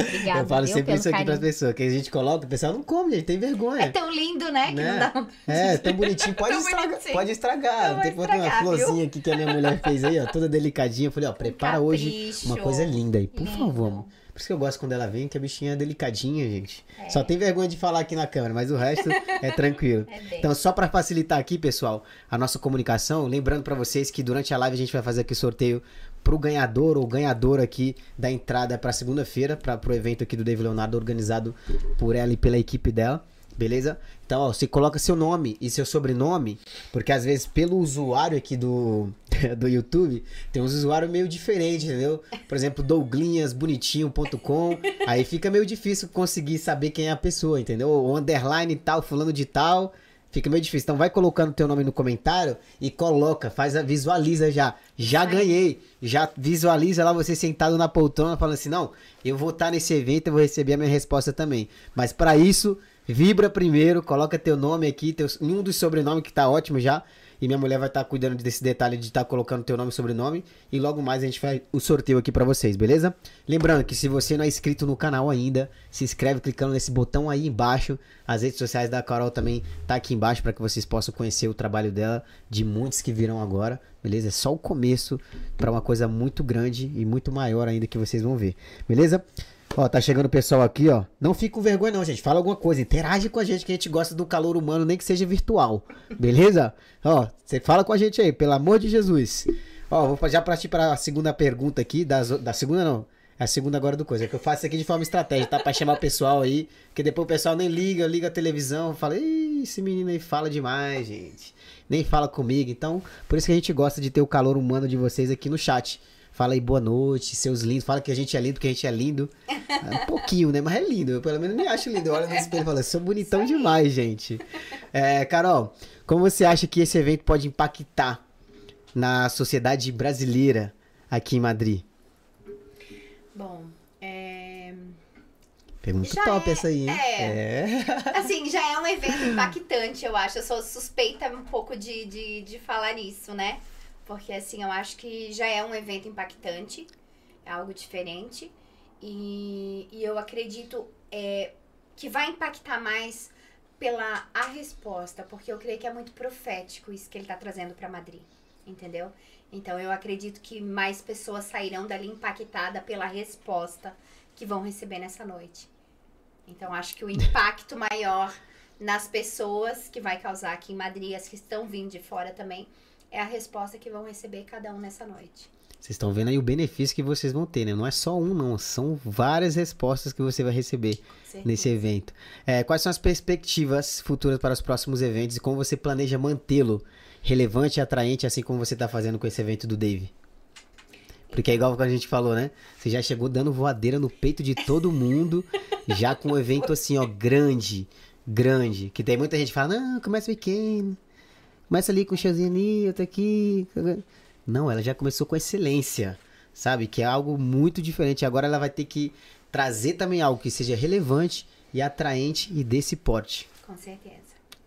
Obrigada, eu falo sempre isso aqui pras carinho. pessoas, que a gente coloca, o pessoal não come, gente, tem vergonha. É tão lindo, né? Que Né? não dá É, tão bonitinho. Pode Tão estragar. bonitinho. Pode estragar. Não Tem botar uma estragar, viu? florzinha aqui que a minha mulher fez aí, ó, toda delicadinha. Eu falei, ó, prepara hoje capricho. uma coisa linda aí, por Lindo. favor. amor. Por isso que eu gosto quando ela vem, que a bichinha é delicadinha, gente. É. Só tem vergonha de falar aqui na câmera, mas o resto é tranquilo. É. Então, só pra facilitar aqui, pessoal, a nossa comunicação, lembrando pra vocês que durante a live a gente vai fazer aqui o sorteio pro ganhador ou ganhadora aqui da entrada pra segunda-feira, para pro evento aqui do David Leonardo, organizado por ela e pela equipe dela. Beleza? Então, ó, você coloca seu nome e seu sobrenome, porque às vezes pelo usuário aqui do, do YouTube, tem uns usuários meio diferentes, entendeu? Por exemplo, douglinhasbonitinho.com, aí fica meio difícil conseguir saber quem é a pessoa, entendeu? O underline tal, fulano de tal, fica meio difícil. Então vai colocando teu nome no comentário e coloca, faz a, visualiza já. Já ganhei. Já visualiza lá você sentado na poltrona falando assim: "Não, eu vou estar nesse evento, eu vou receber a minha resposta também". Mas para isso, vibra primeiro, coloca teu nome aqui, teu, um dos sobrenomes que tá ótimo já. E minha mulher vai estar cuidando desse detalhe de estar colocando teu nome e sobrenome. E logo mais a gente faz o sorteio aqui pra vocês, beleza? Lembrando que se você não é inscrito no canal ainda, se inscreve clicando nesse botão aí embaixo. As redes sociais da Carol também tá aqui embaixo para que vocês possam conhecer o trabalho dela, de muitos que virão agora, beleza? É só o começo para uma coisa muito grande e muito maior ainda que vocês vão ver, beleza? Ó, tá chegando o pessoal aqui, ó. Não fique com vergonha, não, gente. Fala alguma coisa. Interage com a gente, que a gente gosta do calor humano, nem que seja virtual. Beleza? Ó, você fala com a gente aí, pelo amor de Jesus. Ó, vou já partir para a segunda pergunta aqui. Das, da segunda, não. É a segunda agora do coisa. É que eu faço isso aqui de forma estratégica, tá? Pra chamar o pessoal aí. Porque depois o pessoal nem liga, liga a televisão. Fala, Ih, esse menino aí fala demais, gente. Nem fala comigo. Então, por isso que a gente gosta de ter o calor humano de vocês aqui no chat. Fala aí boa noite, seus lindos. Fala que a gente é lindo, que a gente é lindo. É um pouquinho, né? Mas é lindo. Eu pelo menos me acho lindo. Eu olho no espelho e falo, sou bonitão demais, gente. É, Carol, como você acha que esse evento pode impactar na sociedade brasileira aqui em Madrid? Bom, é... Pergunta Já top é- essa aí, hein? é. É. Assim, já é um evento impactante, eu acho. Eu sou suspeita um pouco de, de, de falar isso, né? Porque, assim, eu acho que já é um evento impactante. É algo diferente. E, e eu acredito é, que vai impactar mais pela a resposta. Porque eu creio que é muito profético isso que ele tá trazendo pra Madrid. Entendeu? Então, eu acredito que mais pessoas sairão dali impactadas pela resposta que vão receber nessa noite. Então, acho que o impacto maior nas pessoas que vai causar aqui em Madrid, as que estão vindo de fora também, é a resposta que vão receber cada um nessa noite. Vocês estão vendo aí o benefício que vocês vão ter, né? Não é só um, não. São várias respostas que você vai receber nesse evento. É, quais são as perspectivas futuras para os próximos eventos e como você planeja mantê-lo relevante e atraente, assim como você está fazendo com esse evento do Dave? Porque é igual que a gente falou, né? Você já chegou dando voadeira no peito de todo mundo, já com um evento assim, ó, grande, grande. Que tem muita gente que fala, não, começa pequeno, começa ali com um showzinho ali, outro aqui. Não, ela já começou com excelência, sabe? Que é algo muito diferente. Agora ela vai ter que trazer também algo que seja relevante e atraente e desse porte. Com certeza.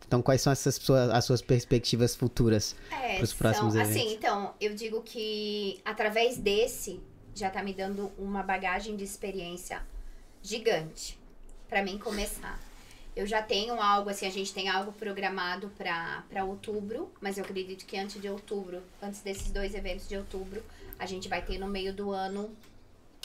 Então, quais são essas suas, as suas perspectivas futuras? É, Pros próximos são, eventos. assim, então, eu digo que através desse já tá me dando uma bagagem de experiência gigante pra mim começar. Eu já tenho algo, assim, a gente tem algo programado pra pra outubro, mas eu acredito que antes de outubro, antes desses dois eventos de outubro, a gente vai ter no meio do ano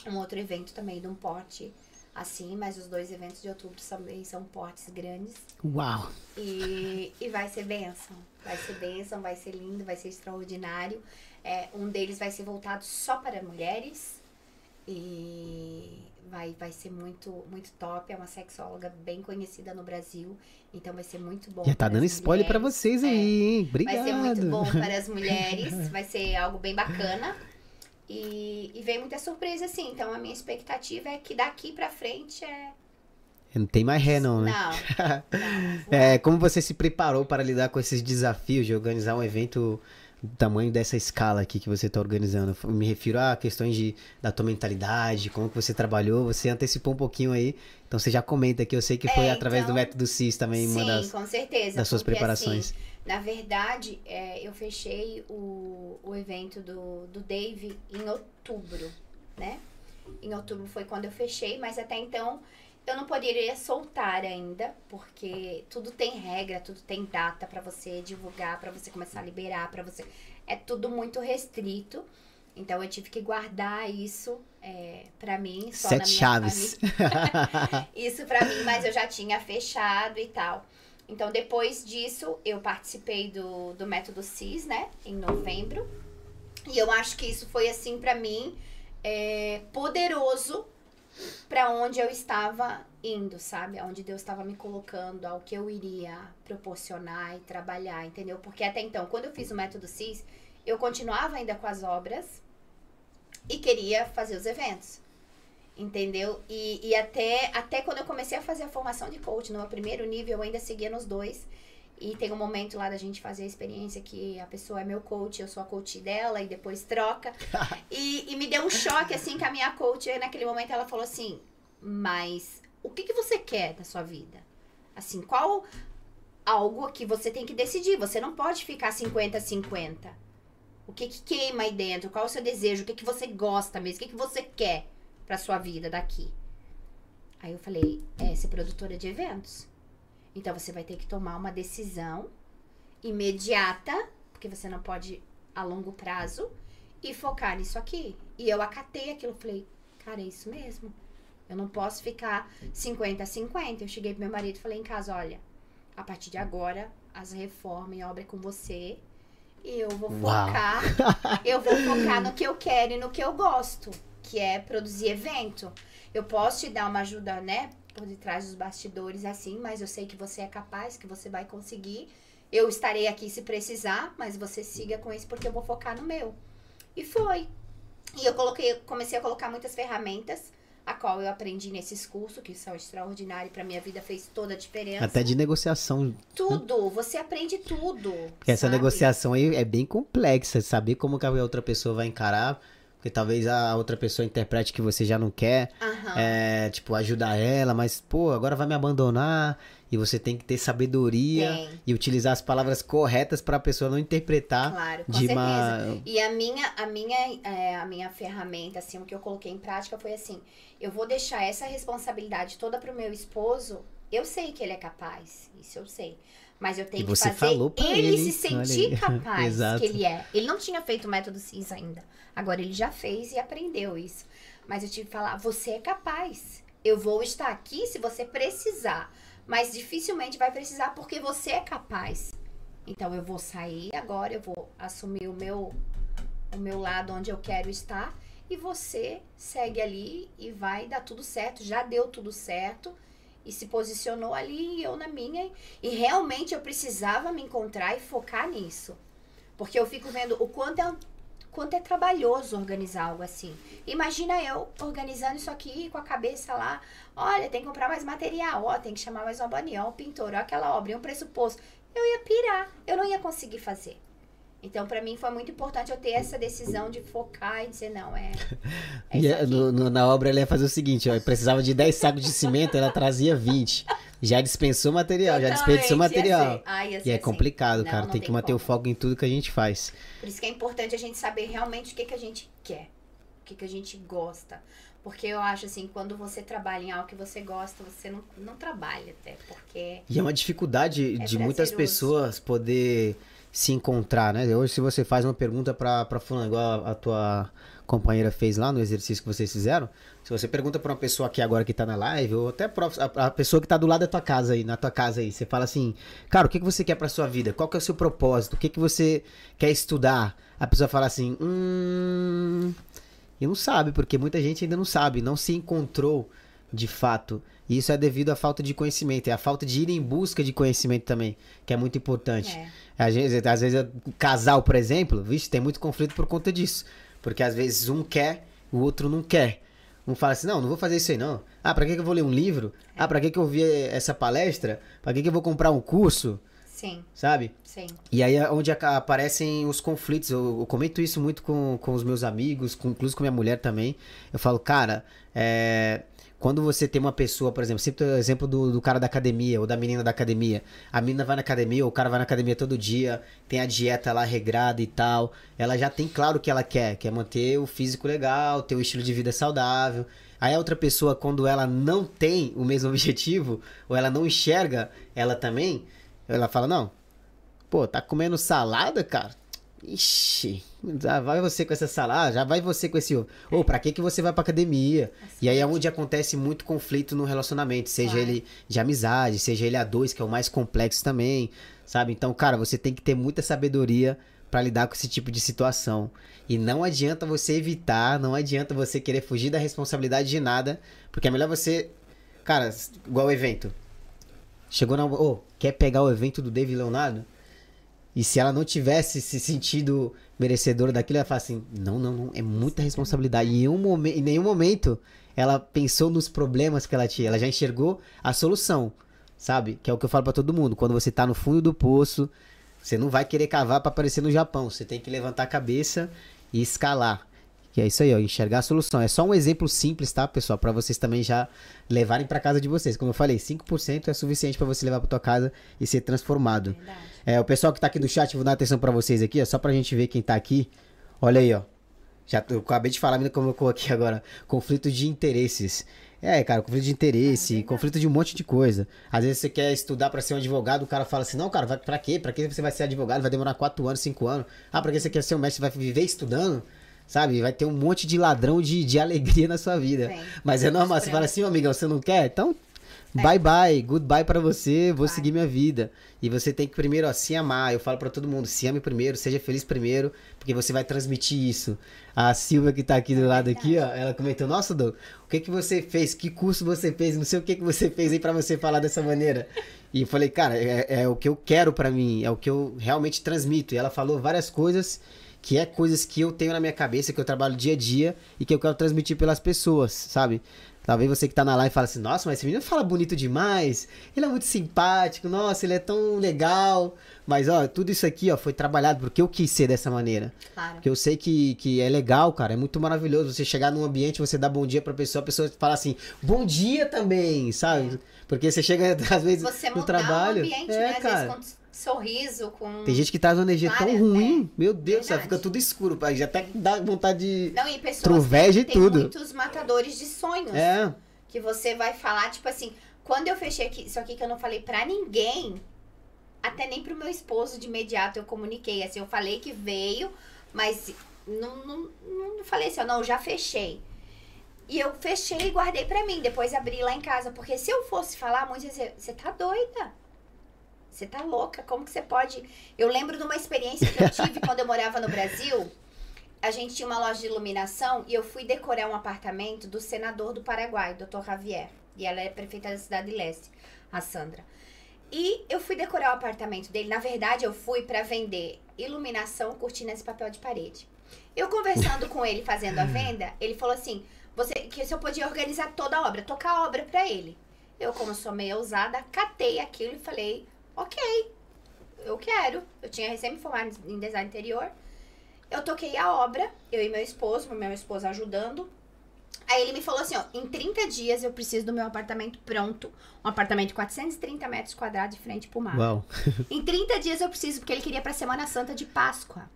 um outro evento também de um porte assim, mas os dois eventos de outubro também são portes grandes. Uau! E, e vai ser bênção. Vai ser bênção, vai ser lindo, vai ser extraordinário. É, um deles vai ser voltado só para mulheres. E vai, vai ser muito, muito top. É uma sexóloga bem conhecida no Brasil. Então vai ser muito bom. Já tá para dando spoiler pra mulheres. vocês É. aí, hein? Obrigado. Vai ser muito bom para as mulheres, vai ser algo bem bacana. E, e vem muita surpresa, assim. Então a minha expectativa é que daqui pra frente é. Não tem mais ré, não, né? Não. não É, como você se preparou para lidar com esses desafios de organizar um evento tamanho dessa escala aqui que você está organizando? Eu me refiro a questões de, da tua mentalidade, como que você trabalhou, você antecipou um pouquinho aí, então você já comenta aqui, eu sei que foi É, através do então- método CIS também, uma Sim, das, com certeza. das suas porque, preparações. assim, na verdade, é, eu fechei o, o evento do, do Dave em outubro, né? Em outubro foi quando eu fechei, mas até então eu não poderia soltar ainda, porque tudo tem regra, tudo tem data pra você divulgar, pra você começar a liberar, para você. É tudo muito restrito. Então eu tive que guardar isso é, para mim, só Sete na minha chaves. Isso pra mim, mas eu já tinha fechado e tal. Então, depois disso, eu participei do, do método CIS, né? Em novembro. E eu acho que isso foi, assim, pra mim, é, poderoso pra onde eu estava indo, sabe? Aonde Deus estava me colocando, ao que eu iria proporcionar e trabalhar, entendeu? Porque até então, quando eu fiz o método CIS, eu continuava ainda com as obras e queria fazer os eventos. Entendeu? E, e até, até quando eu comecei a fazer a formação de coach, no meu primeiro nível, eu ainda seguia nos dois. E tem um momento lá da gente fazer a experiência que a pessoa é meu coach, eu sou a coach dela, e depois troca. e, e me deu um choque, assim, que a minha coach, naquele momento, ela falou assim: Mas o que, que você quer da sua vida? Assim, qual algo que você tem que decidir? Você não pode ficar 50-50. O que, que queima aí dentro? Qual é o seu desejo? O que, que você gosta mesmo? O que, que você quer pra sua vida daqui? Aí eu falei, é ser produtora de eventos. Então você vai ter que tomar uma decisão imediata, porque você não pode a longo prazo, e focar nisso aqui. E eu acatei aquilo, falei, cara, é isso mesmo. Eu não posso ficar 50 a 50. Eu cheguei pro meu marido e falei em casa, olha, a partir de agora, as reformas e obra é com você. E eu vou Uau. focar. eu vou focar no que eu quero e no que eu gosto, que é produzir evento. Eu posso te dar uma ajuda, né? Por detrás dos bastidores, assim, mas eu sei que você é capaz, que você vai conseguir. Eu estarei aqui se precisar, mas você siga com isso porque eu vou focar no meu. E foi. E eu coloquei, comecei a colocar muitas ferramentas, a qual eu aprendi nesses cursos, que são extraordinários para minha vida, fez toda a diferença. Até de negociação, Tudo, você aprende tudo. porque essa negociação aí é bem complexa, saber como que a outra pessoa vai encarar, porque talvez a outra pessoa interprete que você já não quer, Aham. é, tipo, ajudar ela, mas, pô, agora vai me abandonar, e você tem que ter sabedoria e utilizar as palavras corretas para a pessoa não interpretar Claro, com de certeza. uma... E a minha, a minha, é, a minha ferramenta, assim, o que eu coloquei em prática foi assim: eu vou deixar essa responsabilidade toda pro meu esposo. Eu sei que ele é capaz, isso eu sei. Mas eu tenho E você que fazer falou pra ele, ele, se sentir capaz que ele é. Ele não tinha feito o método CIS ainda. Agora ele já fez e aprendeu isso. Mas eu tive que falar: você é capaz. Eu vou estar aqui se você precisar. Mas dificilmente vai precisar porque você é capaz. Então eu vou sair agora, eu vou assumir o meu o meu lado onde eu quero estar e você segue ali e vai dar tudo certo. Já deu tudo certo e se posicionou ali e eu na minha e realmente eu precisava me encontrar e focar nisso. Porque eu fico vendo o quanto é quanto é trabalhoso organizar algo assim. Imagina eu organizando isso aqui com a cabeça lá. Olha, tem que comprar mais material, ó, tem que chamar mais um abanião, um pintor, ó, aquela obra, e um pressuposto. Eu ia pirar, eu não ia conseguir fazer. Então, pra mim, foi muito importante eu ter essa decisão de focar e dizer, não, é. é E é, no- no- na obra ela ia fazer o seguinte, ó, precisava de 10 sacos de cimento, ela trazia 20. Já dispensou material, já desperdiçou Totalmente, ia material. Ah, E é assim. complicado, Não, cara. não tem que manter o como. foco em tudo que a gente faz. Por isso que é importante a gente saber realmente o que, que a gente quer, o que, que a gente gosta. Porque eu acho assim, quando você trabalha em algo que você gosta, você não, não trabalha até, porque E é uma dificuldade É de muitas prazeroso. pessoas poder se encontrar, né? Hoje, se você faz uma pergunta pra fulano, igual a, a tua companheira fez lá no exercício que vocês fizeram, se você pergunta pra uma pessoa aqui agora que tá na live, ou até a, a pessoa que tá do lado da tua casa aí, na tua casa aí, você fala assim, cara, o que, que você quer pra sua vida? Qual que é o seu propósito? O que, que você quer estudar? A pessoa fala assim, hum... E não sabe, porque muita gente ainda não sabe, não se encontrou de fato. E isso é devido à falta de conhecimento, é a falta de ir em busca de conhecimento também, que é muito importante. É. Às vezes, às vezes, o casal, por exemplo, vixe, tem muito conflito por conta disso. Porque às vezes um quer, o outro não quer. Um fala assim, não, não vou fazer isso aí não. Ah, pra que, que eu vou ler um livro? Ah, pra que, que eu vi essa palestra? Pra que, que eu vou comprar um curso? Sim, Sabe? sim. E aí é onde aparecem os conflitos. Eu, eu comento isso muito com, com os meus amigos, com, inclusive com minha mulher também. Eu falo, cara, é, quando você tem uma pessoa, por exemplo, sempre o exemplo do, do cara da academia ou da menina da academia. A menina vai na academia, ou o cara vai na academia todo dia, tem a dieta lá regrada e tal. Ela já tem claro o que ela quer, quer manter o físico legal, ter um estilo de vida saudável. Aí a outra pessoa, quando ela não tem o mesmo objetivo, ou ela não enxerga ela também, ela fala, não, Pô, tá comendo salada, cara? Ixi, já vai você com essa salada, já vai você com esse. Ô, pra que que você vai pra academia? E aí é onde acontece muito conflito no relacionamento, seja Claro. ele de amizade, seja ele a dois, que é o mais complexo também, sabe? Então, cara, você tem que ter muita sabedoria pra lidar com esse tipo de situação. E não adianta você evitar, não adianta você querer fugir da responsabilidade de nada, porque é melhor você, cara, igual o evento. Chegou na, ô, quer pegar o evento do David Leonardo? E se ela não tivesse se sentido merecedora daquilo, ela fala assim: não, não, não, é muita responsabilidade. E em, um momen- em nenhum momento ela pensou nos problemas que ela tinha, ela já enxergou a solução, sabe? Que é o que eu falo pra todo mundo: quando você tá no fundo do poço, você não vai querer cavar pra aparecer no Japão, você tem que levantar a cabeça e escalar. Que é isso aí, ó, enxergar a solução. É só um exemplo simples, tá, pessoal? Pra vocês também já levarem pra casa de vocês. Como eu falei, 5% é suficiente pra você levar pra tua casa e ser transformado. Verdade. É, o pessoal que tá aqui do chat, vou dar atenção pra vocês aqui, ó, só pra gente ver quem tá aqui. Olha aí, ó. Já eu acabei de falar, menina colocou aqui agora. Conflito de interesses. É, cara, conflito de interesse, conflito de um monte de coisa. Às vezes você quer estudar pra ser um advogado, o cara fala assim: não, cara, vai, pra quê? Pra que você vai ser advogado? Vai demorar 4 anos, 5 anos. Ah, pra que você quer ser um mestre? Vai viver estudando? Sabe? Vai ter um monte de ladrão de, de alegria na sua vida. Sim. Mas é normal, você fala assim, amigão, você não quer? Então, bye bye, goodbye pra você, vou Vai. seguir minha vida. E você tem que primeiro, ó, se amar. Eu falo pra todo mundo, se ame primeiro, seja feliz primeiro, porque você vai transmitir isso. A Silvia que tá aqui do lado aqui, ó, ela comentou, nossa, Dô, o que que você fez? Que curso você fez? Não sei o que que você fez aí pra você falar dessa maneira. E eu falei, cara, é, é o que eu quero pra mim, é o que eu realmente transmito. E ela falou várias coisas que é coisas que eu tenho na minha cabeça, que eu trabalho dia a dia e que eu quero transmitir pelas pessoas, sabe? Talvez você que tá na live fale assim, nossa, mas esse menino fala bonito demais, ele é muito simpático, nossa, ele é tão legal. Mas, ó, tudo isso aqui, ó, foi trabalhado porque eu quis ser dessa maneira. Claro. Porque eu sei que, que é legal, cara, é muito maravilhoso você chegar num ambiente, você dá bom dia pra pessoa, a pessoa fala assim, bom dia também, sabe? Porque você chega, às vezes, Você no mudar trabalho. o ambiente, é, né? Às cara. vezes com sorriso, com... Tem gente que traz uma energia tão Várias, ruim, é. meu Deus, Verdade. fica tudo escuro, pai, já até dá vontade de. Não, e pessoas Troveja e tem tudo. muitos matadores de sonhos. É, Que você vai falar, tipo assim, quando eu fechei aqui, isso aqui que eu não falei pra ninguém, até nem pro meu esposo de imediato eu comuniquei. Assim, eu falei que veio, mas não, não, não falei assim, ó, não, eu já fechei. E eu fechei e guardei pra mim, depois abri lá em casa. Porque se eu fosse falar, muitos dizer, você tá doida? Você tá louca? Como que você pode. Eu lembro de uma experiência que eu tive quando eu morava no Brasil. A gente tinha uma loja de iluminação e eu fui decorar um apartamento do senador do Paraguai, Dr. Javier. E ela é prefeita da Cidade Leste, a Sandra. E eu fui decorar o apartamento dele. Na verdade, eu fui pra vender iluminação, cortinas e papel de parede. Eu conversando com ele, fazendo a venda, ele falou assim: você, que se eu podia organizar toda a obra, tocar a obra pra ele. Eu, como sou meio ousada, catei aquilo e falei: ok, eu quero. Eu tinha recém me formado em design interior. Eu toquei a obra, eu e meu esposo, meu esposo ajudando. Aí ele me falou assim, ó, em 30 dias eu preciso do meu apartamento pronto. Um apartamento de 430 metros quadrados de frente pro mar. uau. Em 30 dias eu preciso, porque ele queria pra Semana Santa de Páscoa.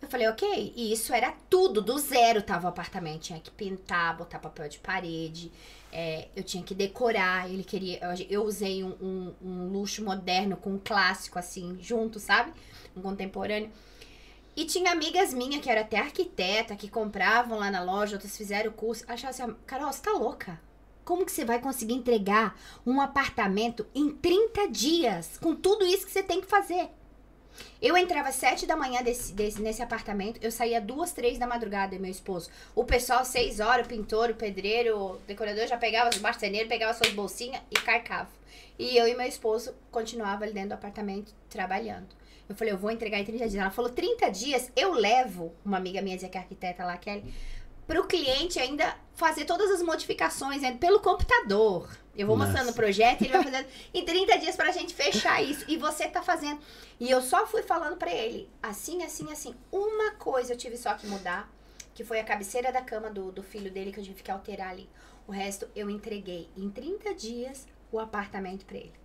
Eu falei, ok. E isso era tudo, do zero tava o apartamento. Tinha que pintar, botar papel de parede. é, eu tinha que decorar. Ele queria. Eu, usei um, um- um luxo moderno com um clássico, assim, junto, sabe? Um contemporâneo. E tinha amigas minhas que eram até arquiteta, que compravam lá na loja, outras fizeram o curso. Achavam assim, Carol, você tá louca? Como que você vai conseguir entregar um apartamento em 30 dias com tudo isso que você tem que fazer? Eu entrava às sete da manhã desse, desse- nesse apartamento, eu saía duas, três da madrugada, meu esposo. O pessoal, seis horas, o pintor, o pedreiro, o decorador já pegava os marceneiros, pegava suas bolsinhas e carcava. E eu e meu esposo continuava ali dentro do apartamento trabalhando. Eu falei, eu vou entregar em 30 dias. Ela falou, 30 dias eu levo, uma amiga minha dizia que é arquiteta lá, Kelly, para o cliente ainda fazer todas as modificações né, pelo computador. Eu vou Nossa. mostrando o projeto e ele vai fazendo em 30 dias pra gente fechar isso. E você tá fazendo. E eu só fui falando pra ele, assim, assim, assim. Uma coisa eu tive só que mudar, que foi a cabeceira da cama do, do filho dele que eu tive que alterar ali. O resto eu entreguei em 30 dias o apartamento pra ele.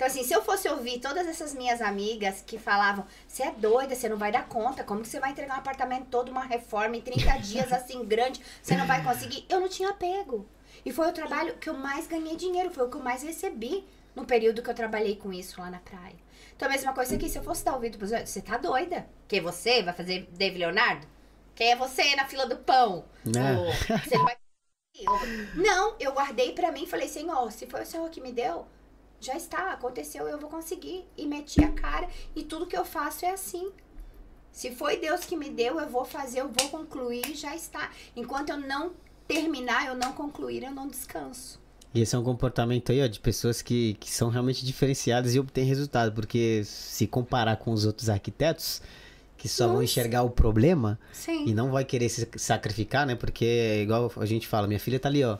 Então, assim, se eu fosse ouvir todas essas minhas amigas que falavam, você é doida, você não vai dar conta, como que você vai entregar um apartamento todo, uma reforma em 30 dias, assim, grande, você não vai conseguir? Eu não tinha apego. E foi o trabalho que eu mais ganhei dinheiro, foi o que eu mais recebi no período que eu trabalhei com isso lá na praia. Então, a mesma coisa aqui, se eu fosse dar ouvido pros você tá doida? Quem é você? Vai fazer Dave Leonardo? Quem é você na fila do pão? Né? Ou você não vai não, eu guardei pra mim e falei, Senhor, se foi o Senhor que me deu, já está, aconteceu, eu vou conseguir. E meti a cara. E tudo que eu faço é assim. Se foi Deus que me deu, eu vou fazer, eu vou concluir, já está. Enquanto eu não terminar, eu não concluir, eu não descanso. E esse é um comportamento aí, ó, de pessoas que, que são realmente diferenciadas e obtêm resultado. Porque se comparar com os outros arquitetos, que só vão Nossa. enxergar o problema Sim. e não vai querer se sacrificar, né? Porque, igual a gente fala, minha filha tá ali, ó.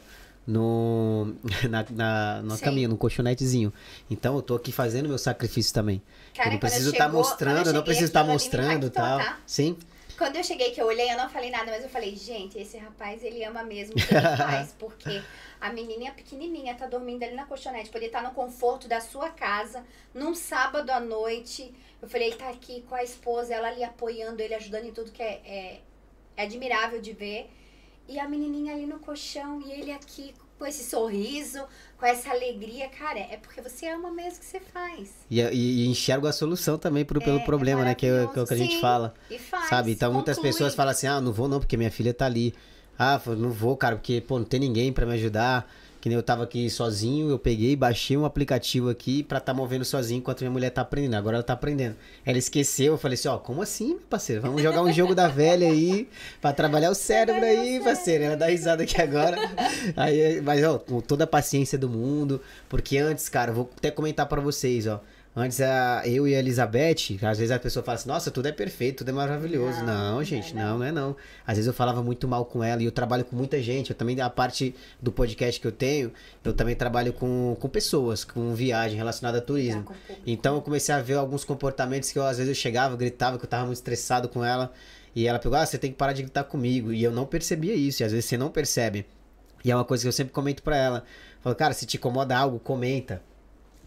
No, na, na, Sim. caminha, no colchonetezinho. Então eu tô aqui fazendo meu sacrifício também. Cara, eu não preciso estar chegou- mostrando, eu não preciso estar me mostrando e tal. tá? Sim. Quando eu cheguei que eu olhei, eu não falei nada, mas eu falei, gente, esse rapaz, ele ama mesmo o que ele faz, porque a menininha pequenininha tá dormindo ali na colchonete, poder estar no conforto da sua casa, num sábado à noite. Eu falei, ele tá aqui com a esposa, ela ali apoiando ele, ajudando em tudo que é, é, é admirável de ver. E a menininha ali no colchão, e ele aqui com esse sorriso, com essa alegria. Cara, é porque você ama mesmo o que você faz. E, e, e enxergo a solução também pro, pelo É, é problema, né? Que é, o- que é o que a gente maravilhoso. fala. E faz. Sabe? Então muitas conclui. pessoas falam assim: ah, não vou não, porque minha filha tá ali. Ah, não vou, cara, porque, pô, não tem ninguém pra me ajudar. Que nem eu tava aqui sozinho, eu peguei, baixei um aplicativo aqui pra tá movendo sozinho enquanto minha mulher tá aprendendo. Agora ela tá aprendendo. Ela esqueceu, eu falei assim, ó, como assim, meu parceiro? Vamos jogar um jogo da velha aí, pra trabalhar o cérebro aí, parceiro. Ela dá risada aqui agora. Aí, mas, ó, com toda a paciência do mundo, porque antes, cara, eu vou até comentar pra vocês, ó. Antes, a, eu e a Elizabeth, às vezes a pessoa fala assim, nossa, tudo é perfeito, tudo é maravilhoso. Não, Não, é gente, não. não, é não. Às vezes eu falava muito mal com ela e eu trabalho com muita gente. Eu também, a parte do podcast que eu tenho, eu também trabalho com, com pessoas, com viagem relacionada a turismo. Então eu comecei a ver alguns comportamentos que eu, às vezes eu chegava, gritava, que eu tava muito estressado com ela. E ela pegou, ah, você tem que parar de gritar comigo. E eu não percebia isso, e às vezes você não percebe. E é uma coisa que eu sempre comento pra ela. Falo, cara, se te incomoda algo, comenta.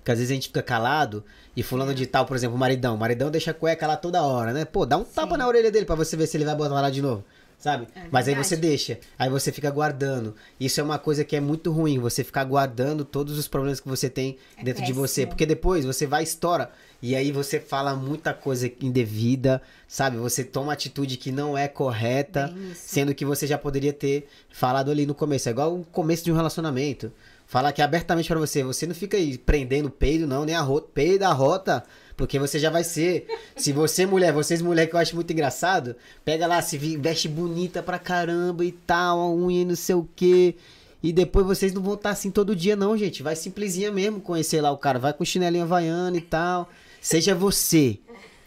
Porque às vezes a gente fica calado e fulano de tal, por exemplo, o maridão. O maridão deixa a cueca lá toda hora, né? Pô, dá um tapa na orelha dele pra você ver se ele vai botar lá de novo. Sabe? É Mas aí você deixa. Aí você fica guardando. Isso é uma coisa que é muito ruim, você ficar guardando todos os problemas que você tem É dentro de você. péssimo. Porque depois você vai e estoura. E aí você fala muita coisa indevida, sabe? Você toma atitude que não é correta, sendo que você já poderia ter falado ali no começo. É igual o começo de um relacionamento. Falar aqui abertamente pra você, você não fica aí prendendo o peido, não, nem a rota, peido a rota, porque você já vai ser. Se você, mulher, vocês, mulher, que eu acho muito engraçado, pega lá, se veste bonita pra caramba e tal, a unha e não sei o quê. E depois vocês não vão estar assim todo dia, não, gente. Vai simplesinha mesmo conhecer lá o cara. Vai com chinelinho havaiana e tal. Seja você.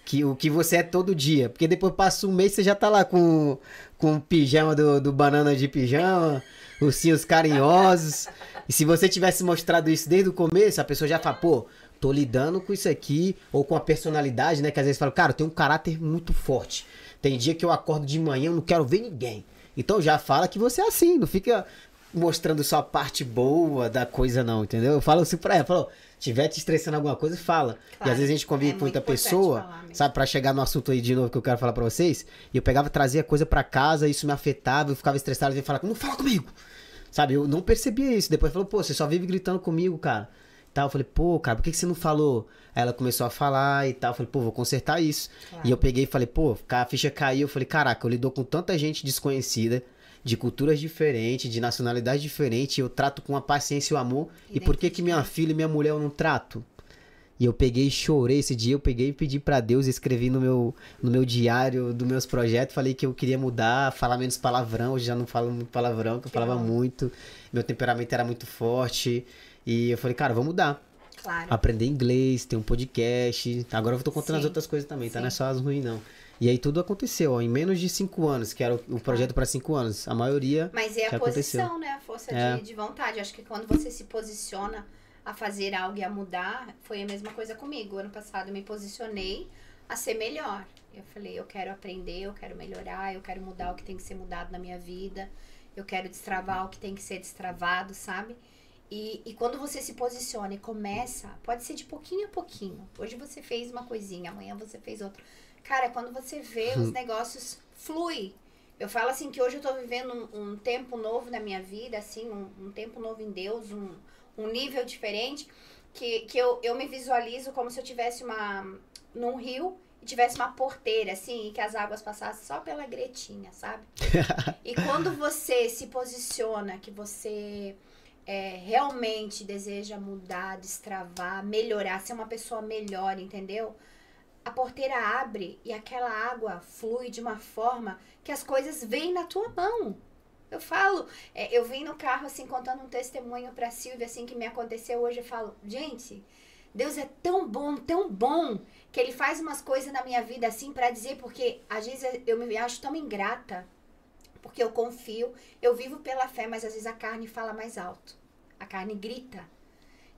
Que, o que você é todo dia. Porque depois passa um mês você já tá lá com, com o pijama do, do banana de pijama, ursinhos carinhosos. E se você tivesse mostrado isso desde o começo, a pessoa já fala, pô, tô lidando com isso aqui, ou com a personalidade, né? Que às vezes fala, cara, eu tenho um caráter muito forte. Tem dia que eu acordo de manhã, eu não quero ver ninguém. Então já fala que você é assim, não fica mostrando só a parte boa da coisa, não, entendeu? Eu falo assim pra ela, falou, tiver te estressando alguma coisa, fala. Claro, e às vezes a gente convive é com muita pessoa, sabe, pra chegar no assunto aí de novo que eu quero falar pra vocês, e eu pegava, trazia coisa pra casa, isso me afetava, eu ficava estressado, e ia falar, não fala comigo. Sabe, eu não percebia isso. Depois falou, pô, você só vive gritando comigo, cara. Tal, eu falei, pô, cara, por que, que você não falou? Aí ela começou a falar e tal. Eu falei, pô, vou consertar isso. Claro. E eu peguei e falei, pô, a ficha caiu. Eu falei, caraca, eu lido com tanta gente desconhecida, de culturas diferentes, de nacionalidades diferentes, e eu trato com a paciência e o amor. E por que que minha filha e minha mulher eu não trato? E eu peguei e chorei esse dia, eu peguei e pedi pra Deus, escrevi no meu, no meu diário dos meus projetos, falei que eu queria mudar, falar menos palavrão, hoje já não falo muito palavrão, que eu falava muito, meu temperamento era muito forte, e eu falei, cara, vou mudar. Claro. Aprender inglês, ter um podcast, agora eu tô contando as Sim. outras coisas também, tá? Sim. Não é só as ruins, não. E aí tudo aconteceu, ó, em menos de cinco anos, que era o, o projeto pra cinco anos, a maioria... Mas é a aconteceu. posição, né? A força É. de, de vontade. Acho que quando você se posiciona a fazer algo e a mudar, foi a mesma coisa comigo. Ano passado eu me posicionei a ser melhor. Eu falei, eu quero aprender, eu quero melhorar, eu quero mudar o que tem que ser mudado na minha vida, eu quero destravar o que tem que ser destravado, sabe? E, e quando você se posiciona e começa, pode ser de pouquinho a pouquinho. Hoje você fez uma coisinha, amanhã você fez outra. Cara, quando você vê, os negócios flui. Eu falo assim que hoje eu tô vivendo um, um tempo novo na minha vida, assim, um, um tempo novo em Deus, um, um nível diferente, que, que eu, eu me visualizo como se eu tivesse uma num rio e tivesse uma porteira, assim, e que as águas passassem só pela gretinha, sabe? e quando você se posiciona, que você é, realmente deseja mudar, destravar, melhorar, ser uma pessoa melhor, entendeu? A porteira abre e aquela água flui de uma forma que as coisas vêm na tua mão. Eu falo, é, eu vim no carro assim contando um testemunho pra Silvia assim que me aconteceu hoje, eu falo, gente, Deus é tão bom, tão bom, que ele faz umas coisas na minha vida assim pra dizer porque às vezes eu me acho tão ingrata, porque eu confio, eu vivo pela fé, mas às vezes a carne fala mais alto. A carne grita.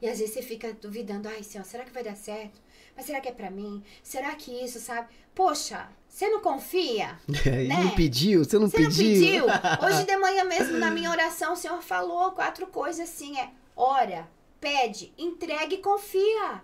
E às vezes você fica duvidando, ai, Senhor, será que vai dar certo? Mas será que é pra mim? Será que isso, sabe? Poxa, você não confia? E Né? não pediu? Você não Você não pediu? pediu? Hoje de manhã mesmo, na minha oração, o Senhor falou quatro coisas assim: é ora, pede, entregue e confia.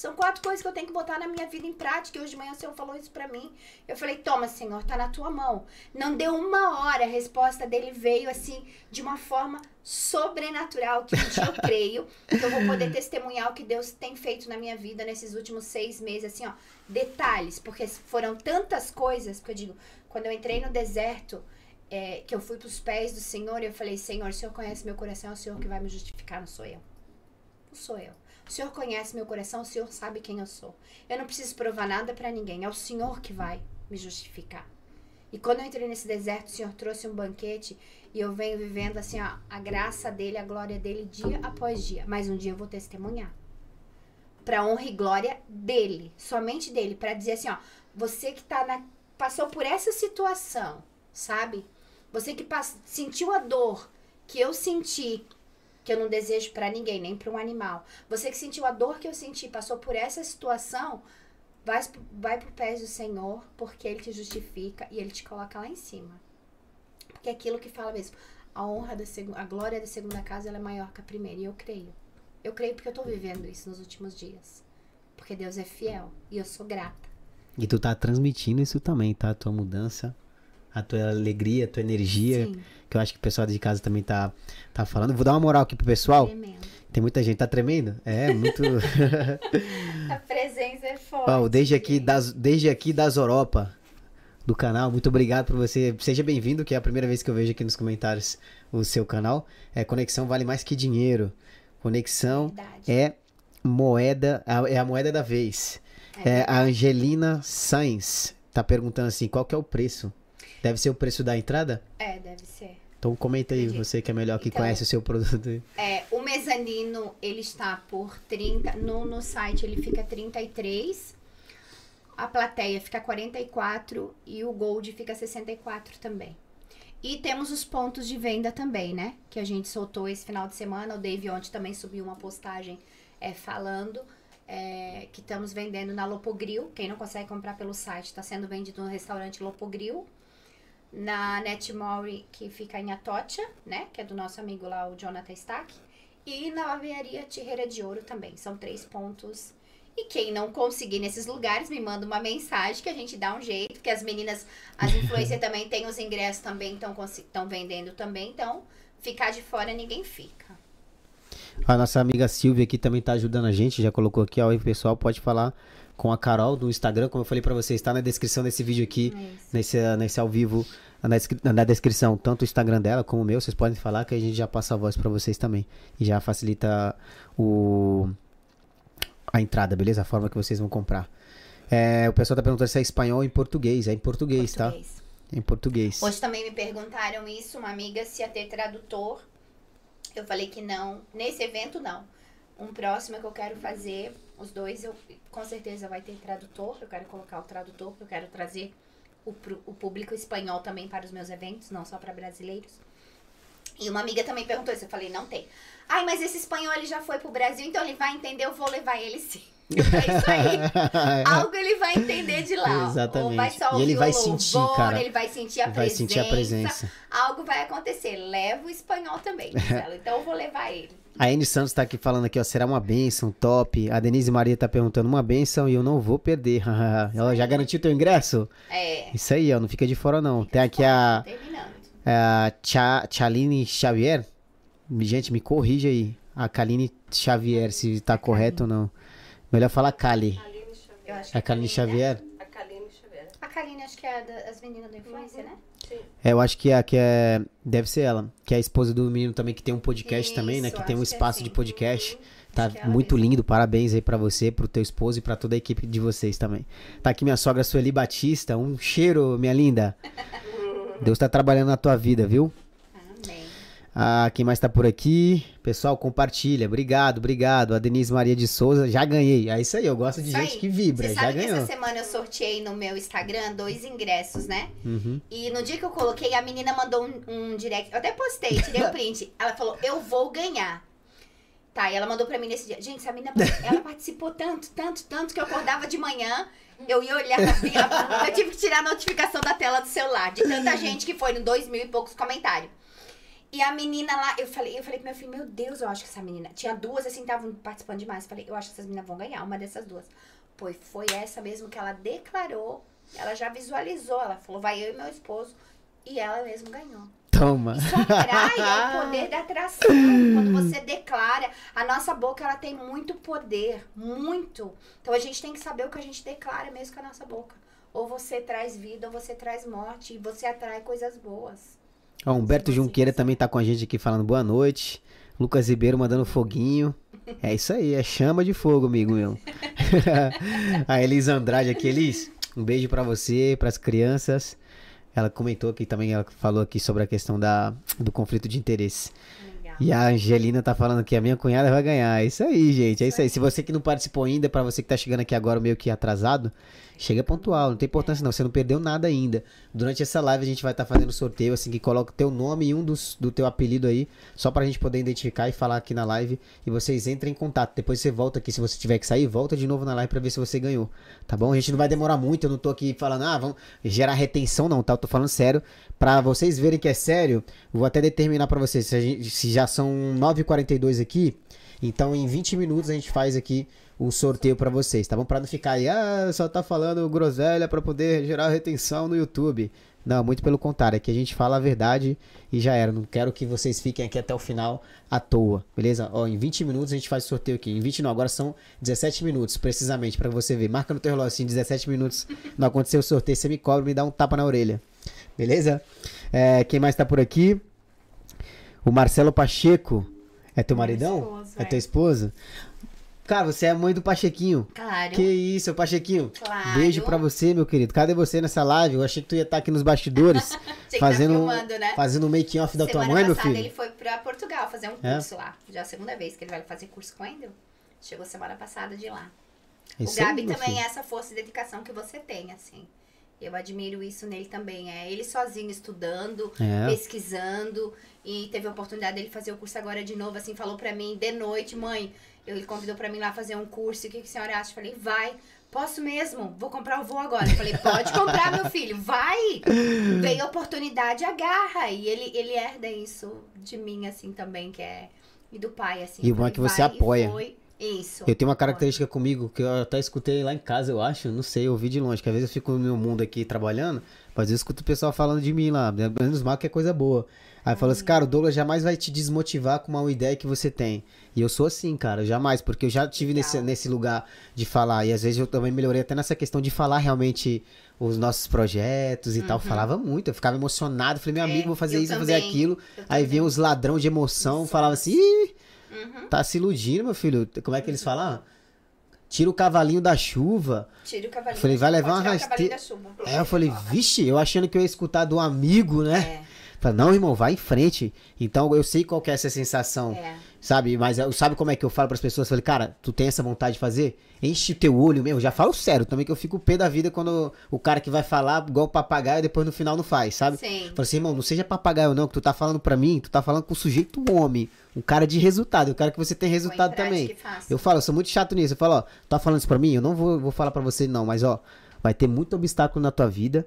São quatro coisas que eu tenho que botar na minha vida em prática. E hoje de manhã o Senhor falou isso pra mim. Eu falei, toma, Senhor, tá na tua mão. Não deu uma hora, a resposta dele veio assim, de uma forma sobrenatural, que um dia eu creio que eu vou poder testemunhar o que Deus tem feito na minha vida nesses últimos seis meses, assim, ó, detalhes, porque foram tantas coisas, que eu digo, quando eu entrei no deserto, é, que eu fui pros pés do Senhor, eu falei, Senhor, o Senhor conhece meu coração, é o Senhor que vai me justificar, não sou eu. Não sou eu. O Senhor conhece meu coração, o Senhor sabe quem eu sou. Eu não preciso provar nada pra ninguém, é o Senhor que vai me justificar. E quando eu entrei nesse deserto, o Senhor trouxe um banquete e eu venho vivendo assim ó, a graça dele, a glória dele dia após dia. Mas um dia eu vou testemunhar. Pra honra e glória dele, somente dele, Pra dizer assim, ó, você que tá na passou por essa situação, sabe? Você que sentiu a dor que eu senti, que eu não desejo pra ninguém, nem pra um animal. Você que sentiu a dor que eu senti, passou por essa situação, vai, vai pro pés do Senhor, porque Ele te justifica e Ele te coloca lá em cima. Porque é aquilo que fala mesmo, a honra da segunda, a glória da segunda casa ela é maior que a primeira. E eu creio. Eu creio porque eu tô vivendo isso nos últimos dias. Porque Deus é fiel e eu sou grata. E tu tá transmitindo isso também, tá? A tua mudança, a tua alegria, a tua energia, Sim, que eu acho que o pessoal de casa também tá, tá falando. Vou dar uma moral aqui pro pessoal. tremendo. Tem muita gente, tá tremendo? É, muito. A presença é forte. Ó, desde aqui das, desde aqui das Europa do canal, muito obrigado por você. Seja bem-vindo, que é a primeira vez que eu vejo aqui nos comentários o seu canal. É Conexão vale mais que dinheiro. Conexão Verdade. é moeda, é a moeda da vez. É, a Angelina Sainz tá perguntando assim, qual que é o preço? Deve ser o preço da entrada? É, deve ser. Então comenta aí, Entendi. você que é melhor que Então- conhece o seu produto. É, o mezanino, ele está por 30, no, no site ele fica 33, a plateia fica 44 e o gold fica 64 também. E temos os pontos de venda também, né? Que a gente soltou esse final de semana. O Dave ontem também subiu uma postagem é, falando é, que estamos vendendo na Lopogril. Quem não consegue comprar pelo site, está sendo vendido no restaurante Lopogril. Na Netmore, que fica em Atocha, né? Que é do nosso amigo lá, o Jonathan Stack. E na barbearia Tirreira de Ouro também. São três pontos. E quem não conseguir nesses lugares, me manda uma mensagem que a gente dá um jeito. Porque as meninas, as influencers também têm os ingressos também, estão vendendo também. Então, ficar de fora ninguém fica. A nossa amiga Silvia aqui também tá ajudando a gente, já colocou aqui, ó, o pessoal pode falar com a Carol do Instagram, como eu falei para vocês, está na descrição desse vídeo aqui, nesse, nesse ao vivo, na, na, descrição, tanto o Instagram dela como o meu, vocês podem falar que a gente já passa a voz para vocês também. E já facilita o a entrada, beleza? A forma que vocês vão comprar. É, o pessoal tá perguntando se é espanhol ou em português. É em português, tá? português. tá? Em português. Hoje também me perguntaram isso, uma amiga, se ia ter tradutor. Eu falei que não. Nesse evento, não. Um próximo que eu quero fazer, os dois, eu com certeza vai ter tradutor. Eu quero colocar o tradutor, eu quero trazer o, o público espanhol também para os meus eventos, não só para brasileiros. E uma amiga também perguntou isso. Eu falei, não tem. Ai, mas esse espanhol ele já foi pro Brasil, então ele vai entender, eu vou levar ele sim. É isso aí. Algo ele vai entender de lá. Exatamente. Ou vai só e ele vai louvor, sentir, cara. Ele vai sentir a vai presença. Sentir a presença. Algo vai acontecer. Leva o espanhol também, Gisela. Então eu vou levar ele. A Anne Santos tá aqui falando aqui, ó, será uma benção, top. A Denise Maria tá perguntando uma benção e eu não vou perder. Ela já garantiu teu ingresso? É. Isso aí, ó, não fica de fora não. Fica Tem aqui fora, a, a Chaline Xavier. Gente, me corrija aí. A Kaline Xavier, se tá correto ou não. Melhor falar Kali. É a Kaline Xavier? A Kaline Xavier. A Kaline acho que é das meninas do influencer, né? Sim. É, eu acho que é, que é. Deve ser ela. Que é a esposa do menino também, que tem um podcast Isso, também, né? Que tem um espaço que é assim. de podcast. Tá é muito mesmo. lindo, parabéns aí para você, pro teu esposo e para toda a equipe de vocês também. Tá aqui minha sogra Sueli Batista, um cheiro, minha linda. Deus tá trabalhando na tua vida, viu? Ah, quem mais tá por aqui? Pessoal, compartilha. Obrigado, obrigado. A Denise Maria de Souza, já ganhei. É isso aí, eu gosto de isso gente aí. que vibra. Você já sabe ganhou. que essa semana eu sorteei no meu Instagram dois ingressos, né? Uhum. E no dia que eu coloquei, a menina mandou um, um direct. Eu até postei, tirei o um print. Ela falou, eu vou ganhar. Tá, e ela mandou pra mim nesse dia. Gente, essa menina, ela participou tanto, tanto, tanto que eu acordava de manhã, eu ia olhar assim, eu tive que tirar a notificação da tela do celular, de tanta gente que foi no dois mil e poucos comentários. E a menina lá, eu falei, eu falei pro meu filho, meu Deus, eu acho que essa menina. Tinha duas assim, estavam participando demais. Falei, eu acho que essas meninas vão ganhar, uma dessas duas. Pois foi essa mesmo que ela declarou. Ela já visualizou. Ela falou, vai eu e meu esposo. E ela mesmo ganhou. Toma. Isso atrai, é o poder da atração. Quando você declara, a nossa boca ela tem muito poder, muito. Então a gente tem que saber o que a gente declara mesmo com a nossa boca. Ou você traz vida, ou você traz morte, e você atrai coisas boas. Ó, Humberto Junqueira também tá com a gente aqui falando boa noite. Lucas Ribeiro mandando foguinho. É isso aí, é chama de fogo, amigo meu. a Elisa Andrade aqui, Elis, um beijo para você, para as crianças. Ela comentou aqui também, ela falou aqui sobre a questão da, do conflito de interesse. Legal. E a Angelina tá falando que a minha cunhada vai ganhar. É isso aí, gente. É isso aí. Se você que não participou ainda, para você que tá chegando aqui agora meio que atrasado, Chega pontual, não tem importância não, você não perdeu nada ainda. Durante essa live a gente vai estar tá fazendo sorteio, assim, que coloca o teu nome e um dos, do teu apelido aí, só pra gente poder identificar e falar aqui na live. E vocês entrem em contato. Depois você volta aqui, se você tiver que sair, volta de novo na live pra ver se você ganhou. Tá bom? A gente não vai demorar muito, eu não tô aqui falando, ah, vamos gerar retenção não, tá? Eu tô falando sério. Pra vocês verem que é sério, vou até determinar pra vocês, se, gente, se já são 9h42 aqui, então em 20 minutos a gente faz aqui o sorteio para vocês, tá bom? Para não ficar aí, ah, só tá falando groselha para poder gerar retenção no YouTube. Não, muito pelo contrário, é que a gente fala a verdade e já era. Não quero que vocês fiquem aqui até o final à toa, beleza? Ó, em 20 minutos a gente faz o sorteio aqui. Em 20 não, agora são 17 minutos, precisamente, para você ver. Marca no teu relógio assim, 17 minutos. Não aconteceu o sorteio, você me cobra, me dá um tapa na orelha. Beleza? É, quem mais tá por aqui? O Marcelo Pacheco. É teu maridão? Esposo, é, é teu esposo? Cara, você é mãe do Pachequinho. Claro. Que isso, Pachequinho. Claro. Beijo pra você, meu querido. Cadê você nessa live? Eu achei que tu ia estar aqui nos bastidores. Tá fazendo, tá filmando, né? Fazendo um making off da tua mãe, meu filho. ele foi pra Portugal fazer um é? curso é? lá. Já é a segunda vez que ele vai fazer curso com ele. Chegou semana passada de lá. Isso o Gabi aí, também filho. é essa força e dedicação que você tem, assim. Eu admiro isso nele também. É ele sozinho estudando, é. pesquisando. E teve a oportunidade dele fazer o curso agora de novo, assim, falou pra mim de noite, mãe, ele convidou para mim lá fazer um curso. O que, que a senhora acha? Eu falei, vai, Posso mesmo? Vou comprar o voo agora. Eu falei, pode comprar, meu filho, vai! Veio a oportunidade, agarra. E ele, ele herda isso de mim, assim, também, que é. E do pai, assim. E o bom é que você apoia. Isso. Eu tenho uma característica comigo que eu até escutei lá em casa, eu acho, não sei, eu ouvi de longe, que às vezes eu fico no meu mundo aqui trabalhando, mas eu escuto o pessoal falando de mim lá, menos mal que é coisa boa. Aí fala assim, cara, o Douglas jamais vai te desmotivar com uma ideia que você tem. E eu sou assim, cara, jamais, porque eu já tive nesse, Legal. nesse lugar de falar, e às vezes eu também melhorei até nessa questão de falar realmente os nossos projetos e tal. Falava muito, eu ficava emocionado, falei, meu Uhum. É, amigo, vou fazer eu isso, vou fazer também, aquilo. eu Aí também. vinha os ladrão de emoção, falava assim, Ih, Uhum. Tá se iludindo, meu filho. Como é que eles falam? Tira o cavalinho da chuva. Tira o cavalinho. Falei, da vai levar uma rasteira. É, eu falei, vixe, eu achando que eu ia escutar do amigo, né? É, Falei, não, irmão, vai em frente. Então eu sei qual que é essa sensação, é. sabe? Mas eu- sabe como é que eu falo pras pessoas? Falei, cara, tu tem essa vontade de fazer? Enche o teu olho mesmo. Já falo sério também que eu fico pé da vida quando o cara que vai falar igual papagaio e depois no final não faz, sabe? Sim. Falei assim, irmão, não seja papagaio não, que tu tá falando pra mim, tu tá falando com o sujeito homem, um cara de resultado, eu quero que você tenha resultado também. Eu falo, eu sou muito chato nisso. Eu falo, ó, tá falando isso pra mim? Eu não vou, vou falar pra você, não, mas ó, vai ter muito obstáculo na tua vida.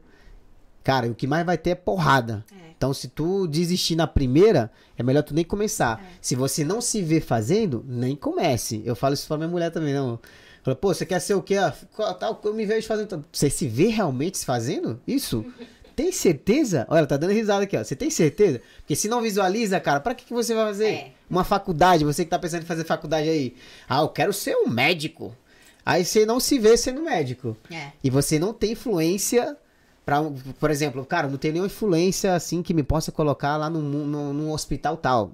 Cara, o que mais vai ter é porrada. É. Então, se tu desistir na primeira, é melhor tu nem começar. É. Se você não se vê fazendo, nem comece. Eu falo isso pra minha mulher também, não. Fala, pô, você quer ser o quê? Ah, tal, eu me vejo fazendo. Você se vê realmente se fazendo isso? Tem certeza? Olha, tá dando risada aqui, ó. Você tem certeza? Porque se não visualiza, cara, pra que, que você vai fazer? É. Uma faculdade, você que tá pensando em fazer faculdade aí. Ah, eu quero ser um médico. Aí você não se vê sendo médico. É. E você não tem influência para, por exemplo, cara, não tem nenhuma influência assim que me possa colocar lá num, num, num hospital tal.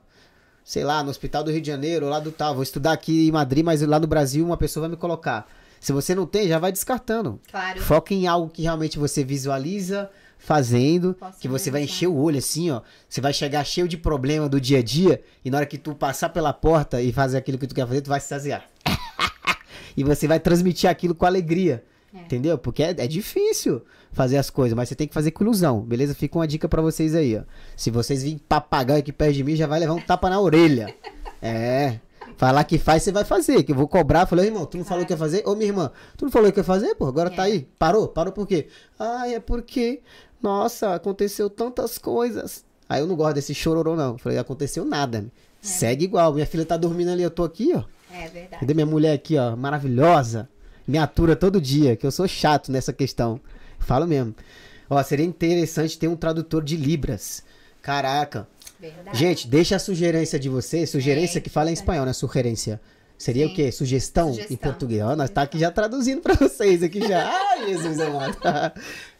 Sei lá, no hospital do Rio de Janeiro, lá do tal. Vou estudar aqui em Madrid, mas lá no Brasil uma pessoa vai me colocar. Se você não tem, já vai descartando. Claro. Foca em algo que realmente você visualiza fazendo, Posso que você vai analisar. encher o olho assim, ó. Você vai chegar cheio de problema do dia a dia e na hora que tu passar pela porta e fazer aquilo que tu quer fazer, tu vai se saciar. e você vai transmitir aquilo com alegria. É. Entendeu? Porque é, é difícil fazer as coisas, mas você tem que fazer com ilusão, beleza? Fica uma dica pra vocês aí, ó. Se vocês virem papagaio aqui perto de mim, já vai levar um tapa na orelha. É. Falar que faz, você vai fazer. Que eu vou cobrar. Falei, irmão, tu não falou que ia fazer? Ô, minha irmã, tu não falou que ia fazer, pô? Agora tá É. aí. Parou? Parou por quê? Ai, é porque, nossa, aconteceu tantas coisas. Aí eu não gosto desse chororô, não. Falei, aconteceu nada. Segue igual. Minha filha tá dormindo ali, eu tô aqui, ó. É verdade. Cadê minha mulher aqui, ó? Maravilhosa. Me atura todo dia, que eu sou chato nessa questão. Falo mesmo. Ó, seria interessante ter um tradutor de Libras. Caraca. Verdade. Gente, deixa a sugerência de vocês. Sugerência É, que fala em espanhol, né? Sugerência. Seria Sim. o quê? Sugestão, em Sugestão. português. Ó, nós tá aqui já traduzindo pra vocês aqui já. Ai, Jesus amado.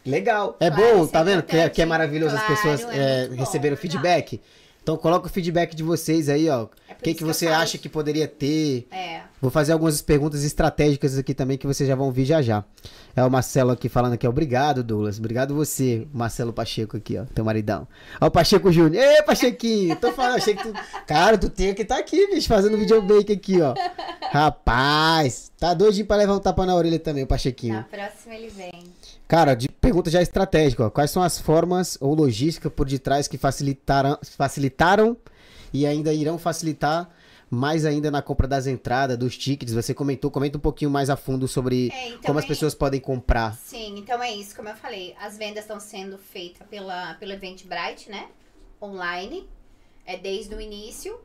Legal. É Claro, bom, isso tá é vendo? Que é, que é maravilhoso as Claro, pessoas é é, receberem o feedback. Então coloca o feedback de vocês aí, ó. É O que, que você acha que poderia ter? É. Vou fazer algumas perguntas estratégicas aqui também que vocês já vão ouvir já já. É o Marcelo aqui falando aqui. Obrigado, Douglas. Obrigado você, Marcelo Pacheco aqui, ó. Teu maridão. Ó, o Pacheco Júnior. Ê, Pachequinho! Tô falando, achei que tu. Cara, tu tem que estar aqui, bicho, fazendo videobake aqui, ó. Rapaz, tá doidinho pra levar um tapa na orelha também, o Pachequinho. Na próxima ele vem. Cara, de pergunta já estratégica, ó. Quais são as formas ou logística por detrás que facilitaram, facilitaram e ainda irão facilitar mais ainda na compra das entradas, dos tickets? Você comentou, comenta um pouquinho mais a fundo sobre É, então como as é- pessoas podem comprar. Sim, então é isso, como eu falei, as vendas estão sendo feitas pela, pelo Eventbrite, né? Online, é desde o início.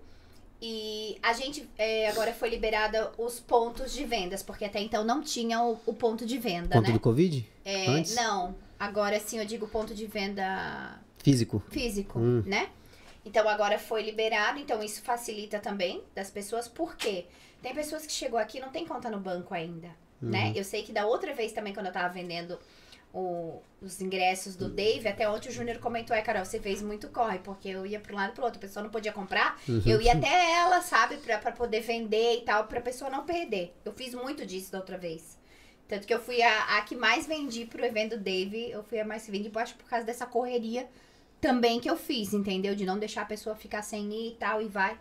E a gente é, agora foi liberada os pontos de vendas, porque até então não tinha o, o ponto de venda, Ponto né? do Covid? É, antes? Não, agora sim eu digo ponto de venda Físico. físico, Hum. né? Então agora foi liberado, então isso facilita também das pessoas, por quê? Tem pessoas que chegou aqui e não tem conta no banco ainda, né? Eu sei que da outra vez também, quando eu tava vendendo o- os ingressos do Dave, até ontem o Júnior comentou, é, Carol, você fez muito corre, porque eu ia pro lado e pro outro, a pessoa não podia comprar, eu ia até ela, sabe, pra, pra poder vender e tal, pra pessoa não perder. Eu fiz muito disso da outra vez. Tanto que eu fui a, a que mais vendi pro evento do Dave, eu fui a mais que vendi, eu acho, por causa dessa correria também que eu fiz, entendeu? De não deixar a pessoa ficar sem ir e tal, e vai.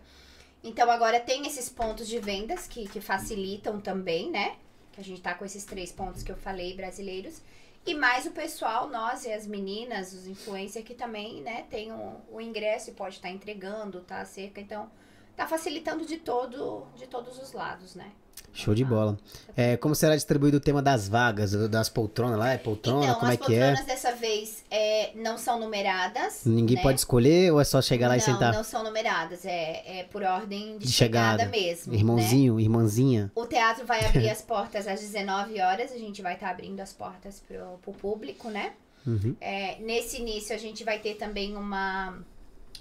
Então agora tem esses pontos de vendas que, que facilitam também, né? Que a gente tá com esses três pontos que eu falei, brasileiros. E mais o pessoal, nós e as meninas, os influencers que também, né, tem o, o ingresso e pode estar entregando, tá cerca. Então, tá facilitando de todo, de todos os lados, né? Show de bola. É, como será distribuído o tema das vagas, das poltronas lá? É poltrona? então, como é as que é? poltronas dessa vez é, não são numeradas. Ninguém né? pode escolher ou é só chegar lá não, e sentar? Não são numeradas, é, é por ordem de, De chegada, chegada. mesmo. né? Irmãozinho, irmãzinha. O teatro vai abrir as portas às 19 horas, a gente vai estar abrindo as portas pro, pro público, né? Uhum. É, nesse início a gente vai ter também uma,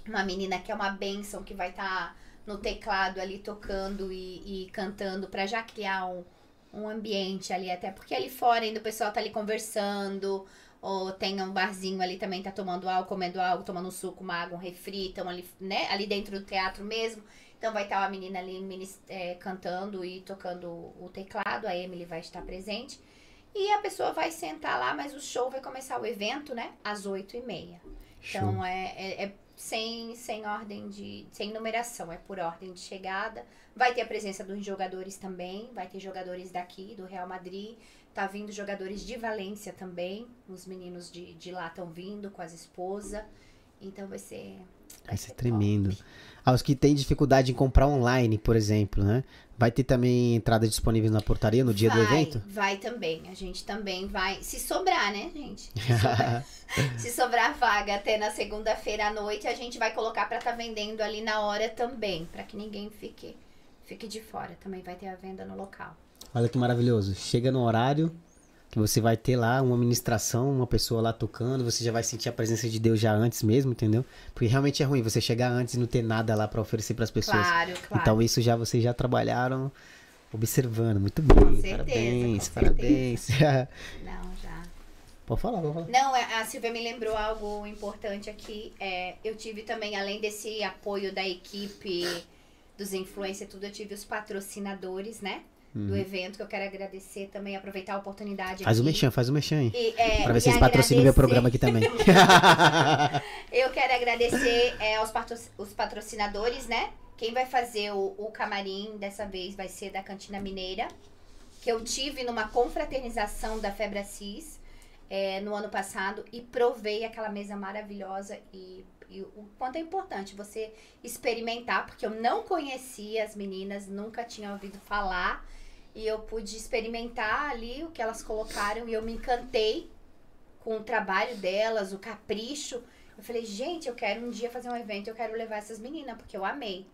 uma menina que é uma bênção que vai estar no teclado ali tocando e, e cantando para já criar um, um ambiente ali, até porque ali fora ainda o pessoal tá ali conversando, ou tem um barzinho ali também, tá tomando algo, comendo algo, tomando um suco, uma água, um refri, estão ali, né, ali dentro do teatro mesmo. Então vai estar uma menina ali é, cantando e tocando o teclado, a Emily vai estar presente. E a pessoa vai sentar lá, mas o show vai começar o evento, né? Às oito e meia. Então é, é, é sem, sem ordem de. sem numeração, é por ordem de chegada. Vai ter a presença dos jogadores também. Vai ter jogadores daqui, do Real Madrid. Tá vindo jogadores de Valência também. Os meninos de, de lá estão vindo com as esposas. Então vai ser. Vai ser tremendo. Aos que têm dificuldade em comprar online, por exemplo, né? Vai ter também entrada disponível na portaria no dia do Vai, evento? Vai também. A gente também vai. Se sobrar, né, gente? Se sobrar, se sobrar vaga até na segunda-feira à noite, a gente vai colocar pra estar vendendo ali na hora também. Pra que ninguém fique, fique de fora. Também vai ter a venda no local. Olha que maravilhoso. Chega no horário que você vai ter lá uma ministração, uma pessoa lá tocando, você já vai sentir a presença de Deus já antes mesmo, entendeu? Porque realmente é ruim você chegar antes e não ter nada lá pra oferecer pras pessoas. Claro, claro. Então isso já vocês já trabalharam observando. Muito bem. certeza, parabéns, com parabéns. Não, já. pode falar, pode falar. Não, é- a Silvia me lembrou algo importante aqui. É, eu tive também, além desse apoio da equipe, dos influencers e tudo, eu tive os patrocinadores, né? Do evento, que eu quero agradecer também, aproveitar a oportunidade Uhum. Faz o aqui. mexão, faz o mexão aí. E, é, Pra ver se eles patrocinam meu programa aqui também. Eu quero agradecer é, aos patro- os patrocinadores, né? Quem vai fazer o, o camarim dessa vez vai ser da Cantina Mineira, que eu tive numa confraternização da Febra Cis é, no ano passado e provei aquela mesa maravilhosa e, e o quanto é importante você experimentar, porque eu não conhecia as meninas, nunca tinha ouvido falar e eu pude experimentar ali o que elas colocaram e eu me encantei com o trabalho delas, o capricho. Eu falei, gente, eu quero um dia fazer um evento, eu quero levar essas meninas, porque eu amei.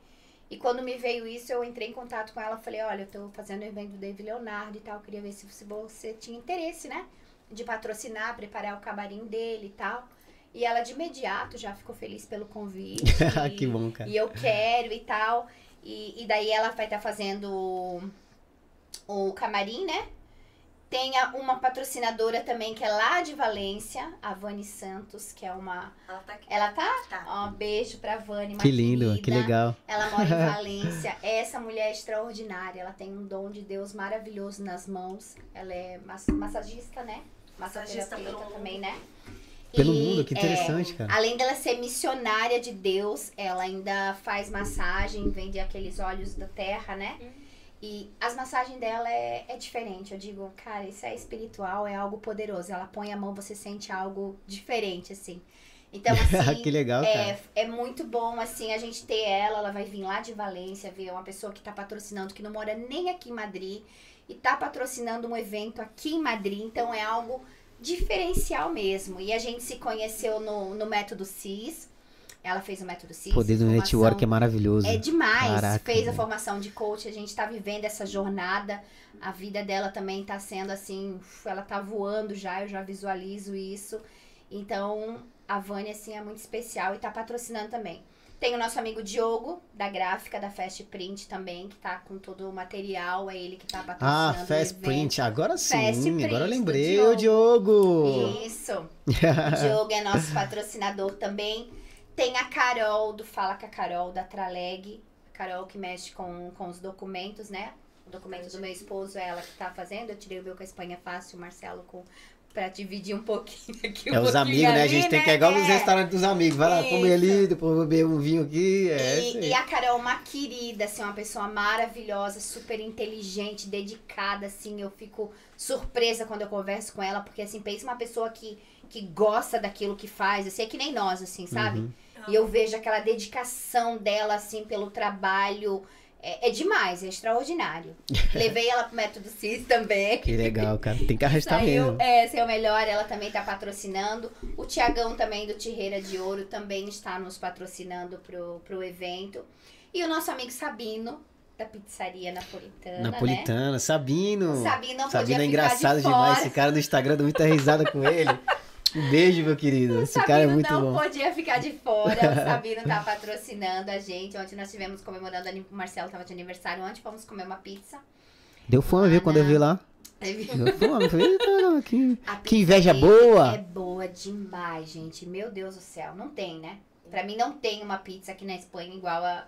E quando me veio isso, eu entrei em contato com ela, falei, olha, eu tô fazendo o evento do David Leonardo e tal, eu queria ver se você tinha interesse, né? De patrocinar, preparar o camarim dele e tal. E ela de imediato já ficou feliz pelo convite. e- que bom, cara. e eu quero e tal. E, e daí ela vai estar fazendo o, camarim, né? Tem a- uma patrocinadora também que é lá de Valência, a Vani Santos, que é uma. Ela tá aqui. Ela tá? Tá. Ó, um beijo pra Vani, Que lindo, que querida. legal. Ela mora em Valência. Essa mulher é extraordinária. Ela tem um dom de Deus maravilhoso nas mãos. Ela é mas- massagista, né? Massagista pelo também, né? Pelo E, mundo, que é, interessante, cara. Além dela ser missionária de Deus, ela ainda faz massagem, vende aqueles óleos da terra, né? E as massagens dela é, é diferente. Eu digo, cara, isso é espiritual, é algo poderoso. Ela põe a mão, você sente algo diferente, assim. Então, assim. que legal, cara. É, é muito bom, assim, a gente ter ela. Ela vai vir lá de Valência, ver uma pessoa que tá patrocinando, que não mora nem aqui em Madrid, e tá patrocinando um evento aqui em Madrid. Então, é algo diferencial mesmo. E a gente se conheceu no, no Método CIS. Ela fez o Método CIS. O poder do formação- network é maravilhoso. é demais. Caraca, Fez a velho. formação de coach, a gente tá vivendo essa jornada. A vida dela também tá sendo assim, ela tá voando já, eu já visualizo isso. Então, a Vânia, assim, é muito especial e tá patrocinando também. Tem o nosso amigo Diogo, da gráfica, da Fast Print também, que tá com todo o material, é ele que tá patrocinando Ah, o Fast. Print. Agora sim, Fast Print agora eu lembrei, ô Diogo. Isso. O Diogo é nosso patrocinador também. Tem a Carol, do Fala com a Carol, da Traleg. A Carol que mexe com, com os documentos, né? O documento do meu esposo é ela que tá fazendo. Eu tirei o meu com a Espanha Fácil, o Marcelo com... Pra dividir um pouquinho aqui, um É os amigos, né? A ali, gente tem né? que é igual nos É. restaurantes dos amigos. Vai lá, comer Isso. ali, depois beber um vinho aqui. É, E, e a Carol uma querida, assim, uma pessoa maravilhosa, super inteligente, dedicada, assim, eu fico surpresa quando eu converso com ela, porque, assim, pensa uma pessoa que, que gosta daquilo que faz, assim, é que nem nós, assim, sabe? Uhum. E eu vejo aquela dedicação dela, assim, pelo trabalho, É, é demais, é extraordinário. Levei ela pro Método CIS também. Que legal, cara. Tem que arrastar Saiu, mesmo. é, seu melhor, ela também tá patrocinando. O Tiagão também do Tirreira de Ouro também está nos patrocinando pro, pro evento. E o nosso amigo Sabino, da pizzaria napolitana, né? Napolitana, Sabino. O Sabino Sabino é engraçado de demais. Esse cara no Instagram dá muita risada com ele. Um beijo, meu querido. O Esse cara é Sabino muito não bom. podia ficar de fora. O Sabino tá patrocinando a gente. Ontem nós estivemos comemorando, o Marcelo tava de aniversário. Ontem fomos comer uma pizza. Deu fome, viu, quando eu vi lá. Deu fome. Falei, "Eita, que, que inveja boa. É boa demais, gente. Meu Deus do céu. Não tem, né? Pra mim não tem uma pizza aqui na Espanha igual a,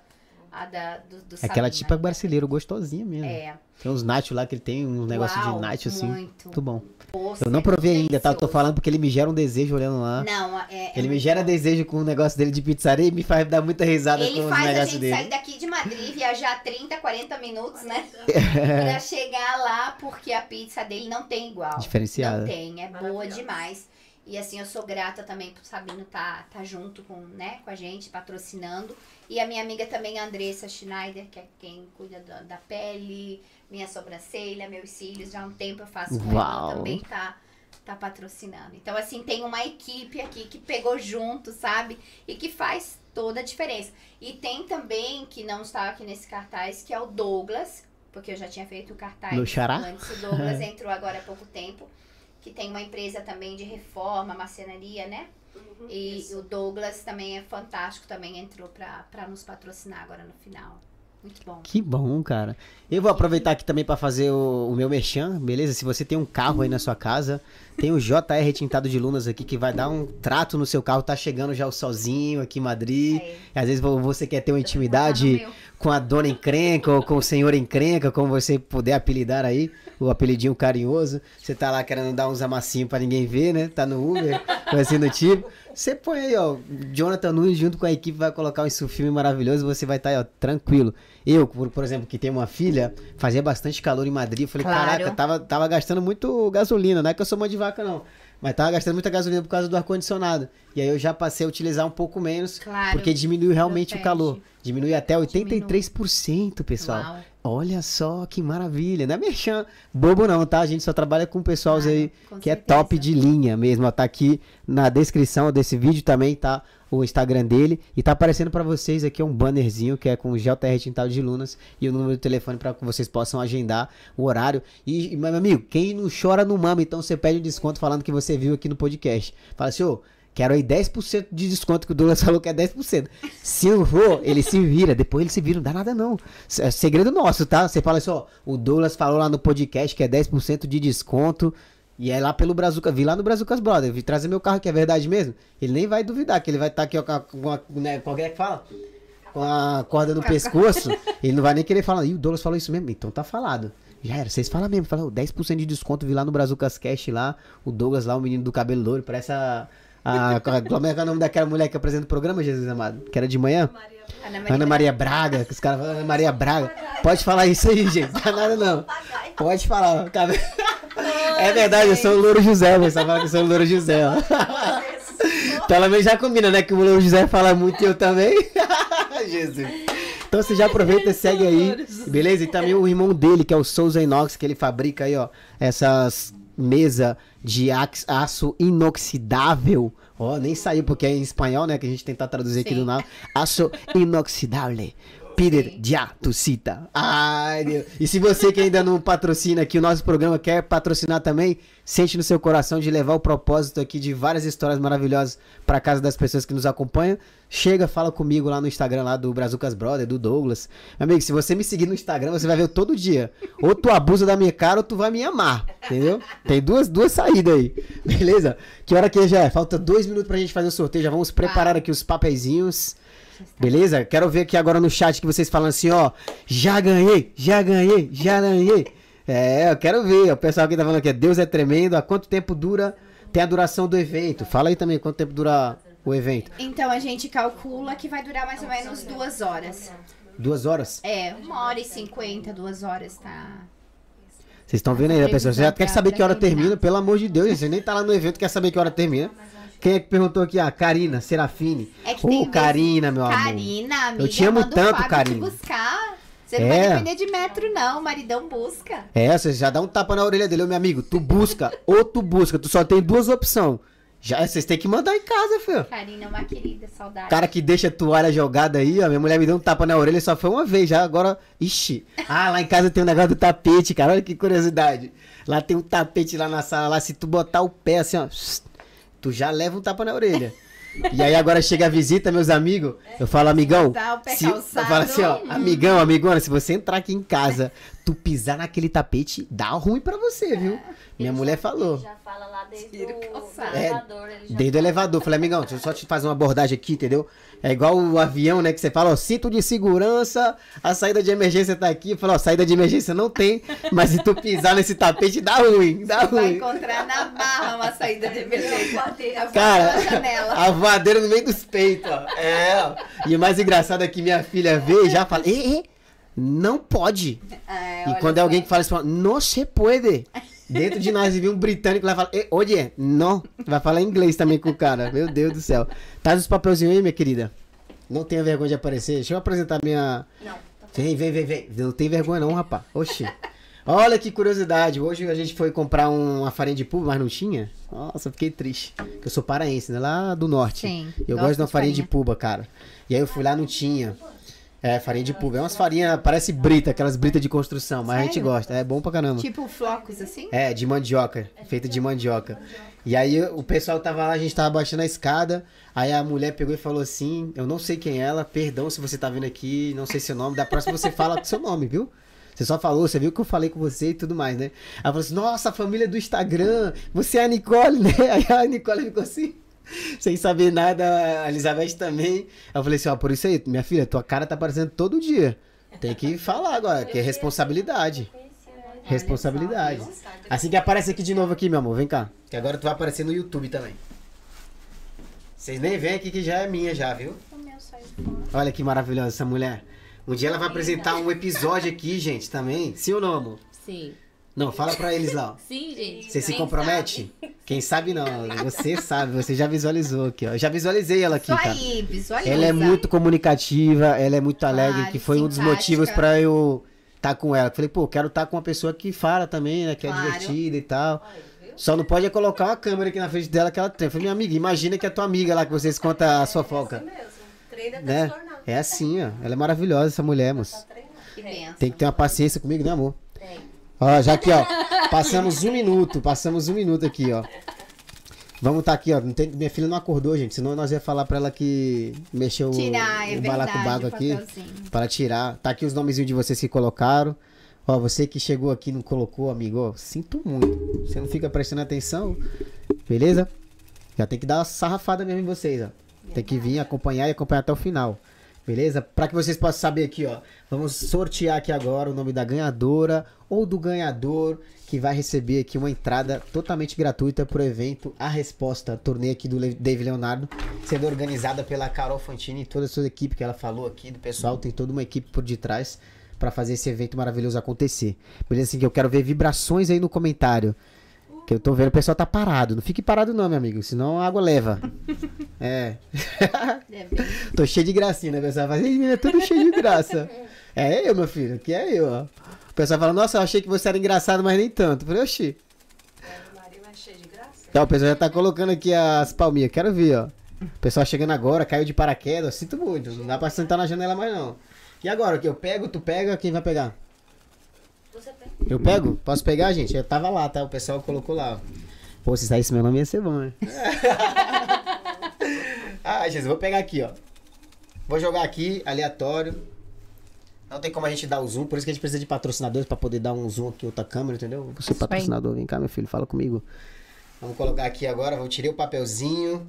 a da, do, do Aquela Sabino. tipo brasileiro, gostosinha mesmo. É. Tem uns nachos lá que ele tem, uns negócios Uau, de nacho assim. Muito. Muito bom. Doce, Eu não provei ainda, tá? Eu tô falando porque ele me gera um desejo olhando lá. Não, é, é ele me gera bom. desejo com o negócio dele de pizzaria e me faz dar muita risada com Ele os faz a gente dele. sair daqui de Madrid, viajar 30, 40 minutos, né? É. pra chegar lá, porque a pizza dele não tem igual. Diferenciada. Não tem, é boa demais. E assim, eu sou grata também pro Sabino tá, tá junto com, né, com a gente, patrocinando. E a minha amiga também, a Andressa Schneider, que é quem cuida da, da pele, minha sobrancelha, meus cílios. Já há um tempo eu faço com Uau. ela, também tá, tá patrocinando. Então, assim, tem uma equipe aqui que pegou junto, sabe? E que faz toda a diferença. E tem também, que não está aqui nesse cartaz, que é o Douglas, porque eu já tinha feito o cartaz Meu xará? antes. O Douglas entrou agora há pouco tempo, que tem uma empresa também de reforma, marcenaria, né? Uhum, E isso. o Douglas também é fantástico, também entrou pra nos patrocinar agora no final. Muito bom. Que bom, cara. Eu vou aproveitar aqui também pra fazer o, o meu merchan, beleza? Se você tem um carro aí na sua casa, tem o JR Retintado de Lunas aqui que vai dar um trato no seu carro. Tá chegando já o sozinho aqui em Madrid. É. Às vezes vo- você quer ter uma intimidade com a dona encrenca ou com o senhor encrenca, como você puder apelidar aí, o apelidinho carinhoso. Você tá lá querendo dar uns amassinhos pra ninguém ver, né? Tá no Uber, coisa assim do tipo. Você põe aí, ó, Jonathan Nunes junto com a equipe vai colocar um filme maravilhoso e você vai estar aí, ó, tranquilo. Eu, por, por exemplo, que tenho uma filha, fazia bastante calor em Madrid, eu falei, Claro. caraca, tava, tava gastando muito gasolina, não é que eu sou mãe de vaca não, mas tava gastando muita gasolina por causa do ar-condicionado. E aí eu já passei a utilizar um pouco menos, Claro. porque diminui realmente o calor. Diminui até Diminui. 83%, pessoal. Uau. Olha só que maravilha. Não é merchan bobo não, tá? A gente só trabalha com pessoal aí com que é certeza. top de linha mesmo. ó. Tá aqui na descrição desse vídeo também, tá? O Instagram dele. E tá aparecendo pra vocês aqui um bannerzinho que é com o GLTR Tintado de Lunas e o número de telefone pra que vocês possam agendar o horário. E, meu amigo, quem não chora não mama, então você pede um desconto falando que você viu aqui no podcast. Fala assim, ô. Quero aí 10% de desconto, que o Douglas falou que é 10%. Se eu for, ele se vira. Depois ele se vira, não dá nada não. É segredo nosso, tá? Você fala assim, ó, o Douglas falou lá no podcast que é 10% de desconto. E é lá pelo Brazuca. Vi lá no Brazucas Brother. Vi trazer meu carro, que é verdade mesmo. Ele nem vai duvidar, que ele vai estar aqui ó, com a, com a, né, é que fala? Com a corda no pescoço. Ele não vai nem querer falar. Ih, o Douglas falou isso mesmo. Então tá falado. Já era, vocês falam mesmo. Fala, "Ô, 10% de desconto. Vi lá no Brazucas Cash lá. O Douglas lá, o menino do cabelo loiro. Parece a. a como é que é o nome daquela mulher que apresenta o programa, Jesus amado? Que era de manhã? Ana Maria, Ana Maria Braga, que os caras falam Ana Maria Braga. Pode falar isso aí, gente. Não dá nada não. Pode falar. É verdade, eu sou o Louro José, você sabe que eu sou o Louro José, ó. Pelo menos já combina, né? Que o Louro José fala muito e eu também. Jesus. Então você já aproveita e segue aí, beleza? E também o irmão dele, que é o Souza Inox, que ele fabrica aí, ó, essas mesa de aço inoxidável. Ó, nem saiu porque é em espanhol, né? Que a gente tentar traduzir aqui Sim. do nada. Aço inoxidável. Peter Sim. já tu cita. Ai, Deus. E se você que ainda não patrocina aqui o nosso programa, quer patrocinar também, sente no seu coração de levar o propósito aqui de várias histórias maravilhosas para casa das pessoas que nos acompanham. Chega, fala comigo lá no Instagram lá do Brazucas Brother, do Douglas. Meu amigo, se você me seguir no Instagram, você vai ver todo dia. Ou tu abusa da minha cara ou tu vai me amar. Entendeu? Tem duas, duas saídas aí. Beleza? Que hora que já é? Falta dois minutos pra gente fazer o sorteio. Já vamos preparar aqui os papeizinhos. Beleza? Quero ver aqui agora no chat que vocês falam assim, ó. Já ganhei, já ganhei, já ganhei. É, eu quero ver. O pessoal aqui tá falando que Deus é tremendo. Há quanto tempo dura? Tem a duração do evento. Fala aí também quanto tempo dura o evento. Então a gente calcula que vai durar mais ou menos duas horas. Duas horas? É, uma hora e cinquenta, duas horas, tá? Vocês estão vendo aí, né, pessoal? Você já quer saber que hora termina? Pelo amor de Deus, você nem tá lá no evento, quer saber que hora termina. Quem é que perguntou aqui? Ah, Karina, Serafine. É que tem vezes- Karina, meu amor. Karina, amiga, Eu te amo tanto, Fábio Karina. buscar. Você não É. vai depender de metro, não. O maridão busca. É, você já dá um tapa na orelha dele, meu amigo. Tu busca ou tu busca. Tu só tem duas opções. Já, vocês têm que mandar em casa, filho. Karina é uma querida, saudade. Cara que deixa a toalha jogada aí, ó. Minha mulher me deu um tapa na orelha só foi uma vez, já agora. Ixi. Ah, lá em casa tem um negócio do tapete, cara. Olha que curiosidade. Lá tem um tapete lá na sala, lá. Se tu botar o pé assim, ó. Tu já leva um tapa na orelha. E aí agora chega a visita, meus amigos. Eu falo, amigão. se, eu falo assim, ó, amigão, amigona, se você entrar aqui em casa, tu pisar naquele tapete, dá ruim pra você, viu? Minha Ele mulher já- falou. Ele já fala lá desde o. É, elevador. ele já Desde o elevador. Falei, amigão, deixa eu só te fazer uma abordagem aqui, entendeu? É igual o avião, né? Que você fala, ó, cinto de segurança, a saída de emergência tá aqui. Eu falo, ó, saída de emergência não tem, mas se tu pisar nesse tapete, dá ruim, dá Vai ruim. encontrar na barra uma saída de emergência. A Cara, na janela. a voadeira no meio dos peitos, ó. É, ó. E o mais engraçado é que minha filha vê e já fala, "Eh, eh, não pode. É, E quando é alguém que fala assim, não se pode. Dentro de nós vive um britânico lá e fala, "Eh, oye, não. Vai falar inglês também com o cara. Meu Deus do céu. Traz os papelzinhos aí, minha querida. Não tenha vergonha de aparecer. Deixa eu apresentar minha. Não, tá Vem, vem, vem, vem. Não tem vergonha não, rapaz. Oxi. Olha que curiosidade. Hoje a gente foi comprar um- uma farinha de pulpo, mas não tinha. Nossa, fiquei triste. Porque eu sou paraense, né? Lá do norte. Sim, Eu gosto de uma farinha de puba, cara. E aí eu fui lá, não tinha. É, farinha de puba. É umas farinhas, parece brita, aquelas britas de construção, mas a gente Sério? gosta. É bom pra caramba. Tipo flocos assim? É, de mandioca, feita de mandioca. E aí o pessoal tava lá, a gente tava baixando a escada, aí a mulher pegou e falou assim, eu não sei quem é ela, perdão se você tá vendo aqui, não sei seu nome, da próxima você fala com seu nome, viu? Você só falou, você viu que eu falei com você e tudo mais, né? Aí falou assim, nossa, família do Instagram, você é a Nicole, né? Aí a Nicole ficou assim, sem saber nada, a Elizabeth também. Eu falei assim, ó, por isso aí, minha filha, tua cara tá aparecendo todo dia. Tem que falar agora, que é responsabilidade. Responsabilidade. Assim que aparece aqui de novo aqui, meu amor, vem cá. Que agora tu vai aparecer no YouTube também. Vocês nem veem aqui que já é minha já, viu? O meu saiu fora. Olha que maravilhosa essa mulher. Um dia ela vai apresentar um episódio aqui, gente, também. Sim ou não, amor? Sim. Não, fala pra eles lá. ó. Sim, gente. Você se compromete? Quem sabe não. Você sabe, você já visualizou aqui, ó. Eu já visualizei ela aqui, cara. aí, visualiza. Ela é muito comunicativa, ela é muito alegre, que foi um dos simpática. motivos pra eu estar com ela. Falei, pô, quero estar com uma pessoa que fala também, né? Que é Claro. divertida e tal. Só não pode é colocar uma câmera aqui na frente dela que ela tem. Eu Falei, minha amiga, imagina que é tua amiga lá que vocês contam a sua fofoca. mesmo. Treina até Né? É assim, ó. Ela é maravilhosa, essa mulher, moço. Tem que ter uma paciência comigo, né, amor? Ó, já aqui, ó. Passamos um minuto, passamos um minuto aqui, ó. Vamos tá aqui, ó. Tem- minha filha não acordou, gente. Senão nós ia falar pra ela que mexeu o, Tirar, é o balacobaco o aqui. papelzinho. Para tirar. Tá aqui os nomezinhos de vocês que colocaram. Ó, você que chegou aqui e não colocou, amigo, ó, sinto muito. Você não fica prestando atenção, beleza? Já tem que dar uma sarrafada mesmo em vocês, ó. Tem que vir acompanhar e acompanhar até o final. Beleza? Para que vocês possam saber aqui, ó. Vamos sortear aqui agora o nome da ganhadora ou do ganhador que vai receber aqui uma entrada totalmente gratuita pro evento A Resposta, torneio aqui do Dave Leonardo, sendo organizada pela Carol Fantini e toda a sua equipe que ela falou aqui do pessoal, tem toda uma equipe por detrás para fazer esse evento maravilhoso acontecer. Beleza? Assim que eu quero ver vibrações aí no comentário. Que eu tô vendo o pessoal tá parado. Não fique parado não, meu amigo, senão a água leva. É. É Tô cheio de gracinha, né? O pessoal "Ih, é tudo cheio de graça. é eu, meu filho, que é eu, ó. O pessoal fala, nossa, eu achei que você era engraçado, mas nem tanto. Eu falei, oxi. Graça. Então, o pessoal já tá colocando aqui as palminhas, quero ver, ó. O pessoal chegando agora, caiu de paraquedas, sinto muito, não dá pra sentar na janela mais não. E agora, o que eu pego, tu pega, quem vai pegar? Você tem. Eu pego? Posso pegar, gente? Eu tava lá, tá? O pessoal colocou lá. Pô, se saísse meu nome ia ser bom, né? ah, Jesus, vou pegar aqui, ó. Vou jogar aqui, aleatório. Não tem como a gente dar o zoom, por isso que a gente precisa de patrocinadores pra poder dar um zoom aqui em outra câmera, entendeu? Você aí. patrocinador, vem cá, meu filho, fala comigo. Vamos colocar aqui agora, vou tirar o papelzinho.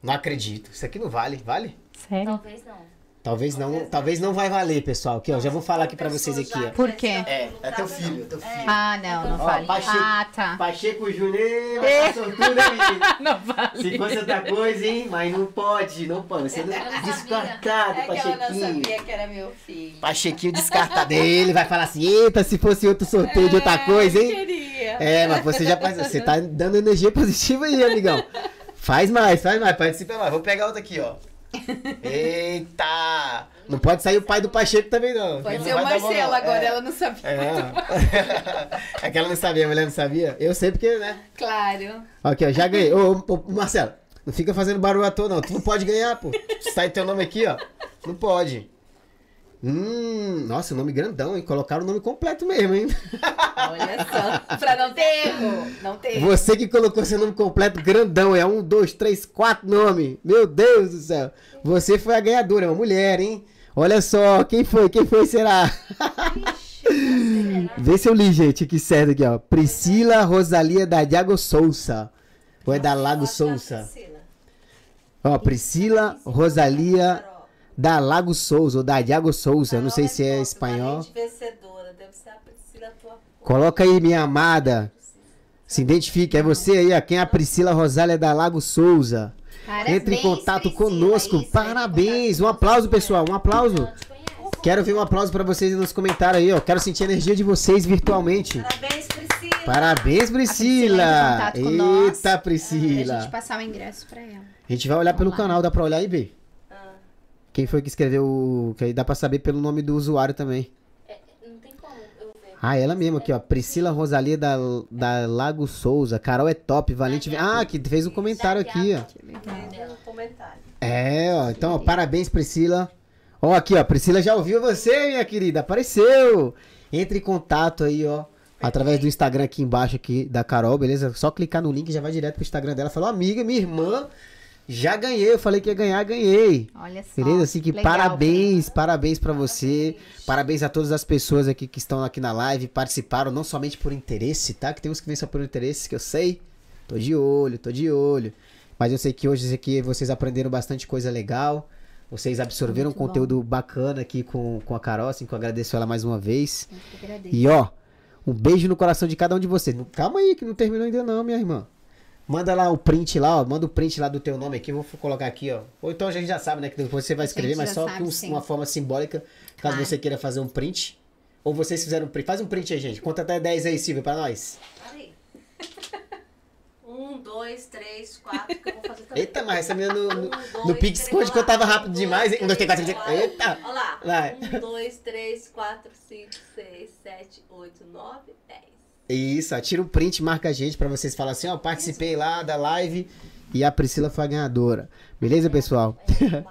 Não acredito. Isso aqui não vale, vale? Sério? Talvez não. Talvez não, talvez não vai valer, pessoal. Aqui, ó, já vou falar aqui pra vocês aqui, ó. Por quê? É, é teu filho, é teu filho. Ah, não, não Ó, vale. Pacheco- Ah, tá. Pacheco Júnior, vai tá sortudo, hein? Não vale. Se fosse outra coisa, hein? Mas não pode, não pode. Você não é descartado, É que ela não Pachequinho. sabia que era meu filho. Pachequinho descartado. Ele vai falar assim: eita, se fosse outro sorteio de outra coisa, hein? Queria. É, mas você já faz- Você tá dando energia positiva aí, amigão. Faz mais, faz mais, participa mais. Vou pegar outra aqui, ó. Eita! Não pode sair o pai do Pacheco também, não. Pode ser o Marcelo agora, É. ela não sabia. É. é que ela não sabia, a mulher não sabia. Eu sei porque, né? Claro. Aqui, ó, já ganhei. Ô, ô, ô, Marcelo, não fica fazendo barulho à toa, não. Tu não pode ganhar, pô. Sai teu nome aqui, ó. Não pode. Hum, nossa, nome grandão, hein? Colocaram o nome completo mesmo, hein? Olha só. pra não ter erro. Não ter erro. Você que colocou seu nome completo grandão, é um, dois, três, quatro nome. Meu Deus do céu. Você foi a ganhadora, é uma mulher, hein? Olha só, quem foi? Quem foi será? Vê se eu li, gente, que certo aqui, ó. Priscila Rosalia da Diago Souza. Ou é da Lago Souza? Ó, Priscila Rosalia da Lago Souza, ou da Diago Souza. Eu não sei se é espanhol. vencedora, deve ser a Priscila tua. Coloca aí, minha amada. Se identifique, é você aí, ó. Quem é a Priscila Rosália da Lago Souza? Parabéns, Entre em contato Priscila. conosco. Isso, Parabéns. Um aplauso, pessoal. Um aplauso. Quero ver um aplauso pra vocês nos comentários aí, ó. Quero sentir a energia de vocês virtualmente. Parabéns, Priscila. Parabéns, Priscila. A Priscila entra em contato com nós. Eita, Pra Priscila. gente passar o ingresso pra ela. A gente vai olhar pelo Vamos lá. canal, dá pra olhar aí, B? Quem foi que escreveu o. Que aí dá pra saber pelo nome do usuário também. é, não tem como eu ver. Ah, ela mesma aqui, ó. Priscila Rosalia da, da Lago Souza. Carol é top, Valente. Ah, que fez um comentário aqui, ó. É, ó. Então, ó, parabéns, Priscila. Ó, aqui, ó. Priscila já ouviu você, minha querida. Apareceu. Entre em contato aí, ó. Através do Instagram aqui embaixo aqui da Carol, beleza? Só clicar no link já vai direto pro Instagram dela. Falou, amiga, minha irmã, já ganhei. Eu falei que ia ganhar, ganhei. Olha só. Beleza? Assim que legal, parabéns, parabéns pra você. Parabéns a todas as pessoas aqui que estão aqui na live, participaram não somente por interesse, tá? Que tem uns que vêm só por interesse, que eu sei. Tô de olho, tô de olho. Mas eu sei que hoje aqui vocês aprenderam bastante coisa legal. Vocês absorveram um Muito bom. conteúdo bacana aqui com, com a Carol, assim que eu agradeço ela mais uma vez. Eu que agradeço. E ó, um beijo no coração de cada um de vocês. Calma aí, que não terminou ainda não, minha irmã. Manda lá o print lá, ó. Manda o print lá do teu nome aqui. Eu vou colocar aqui, ó. Ou então a gente já sabe, né? Que depois você vai escrever, mas só sabe, um- sim. uma forma simbólica, caso Claro. você queira fazer um print. Ou vocês fizeram um print. Faz um print aí, gente. Conta até 10 aí, Silvia, pra nós. Aí. Um, dois, três, quatro, que eu vou fazer também. Eita, mas essa menina no, no, Um, dois, no Pix três, Code que eu tava rápido demais. hein? Um, dois, três, quatro, cinco, seis. Eita! Olha lá. Vai. Um, dois, três, quatro, cinco, seis, sete, oito, nove, dez. Isso, ó, tira o print, marca a gente pra vocês falarem assim, ó, participei lá da live e a Priscila foi a ganhadora. Beleza, pessoal?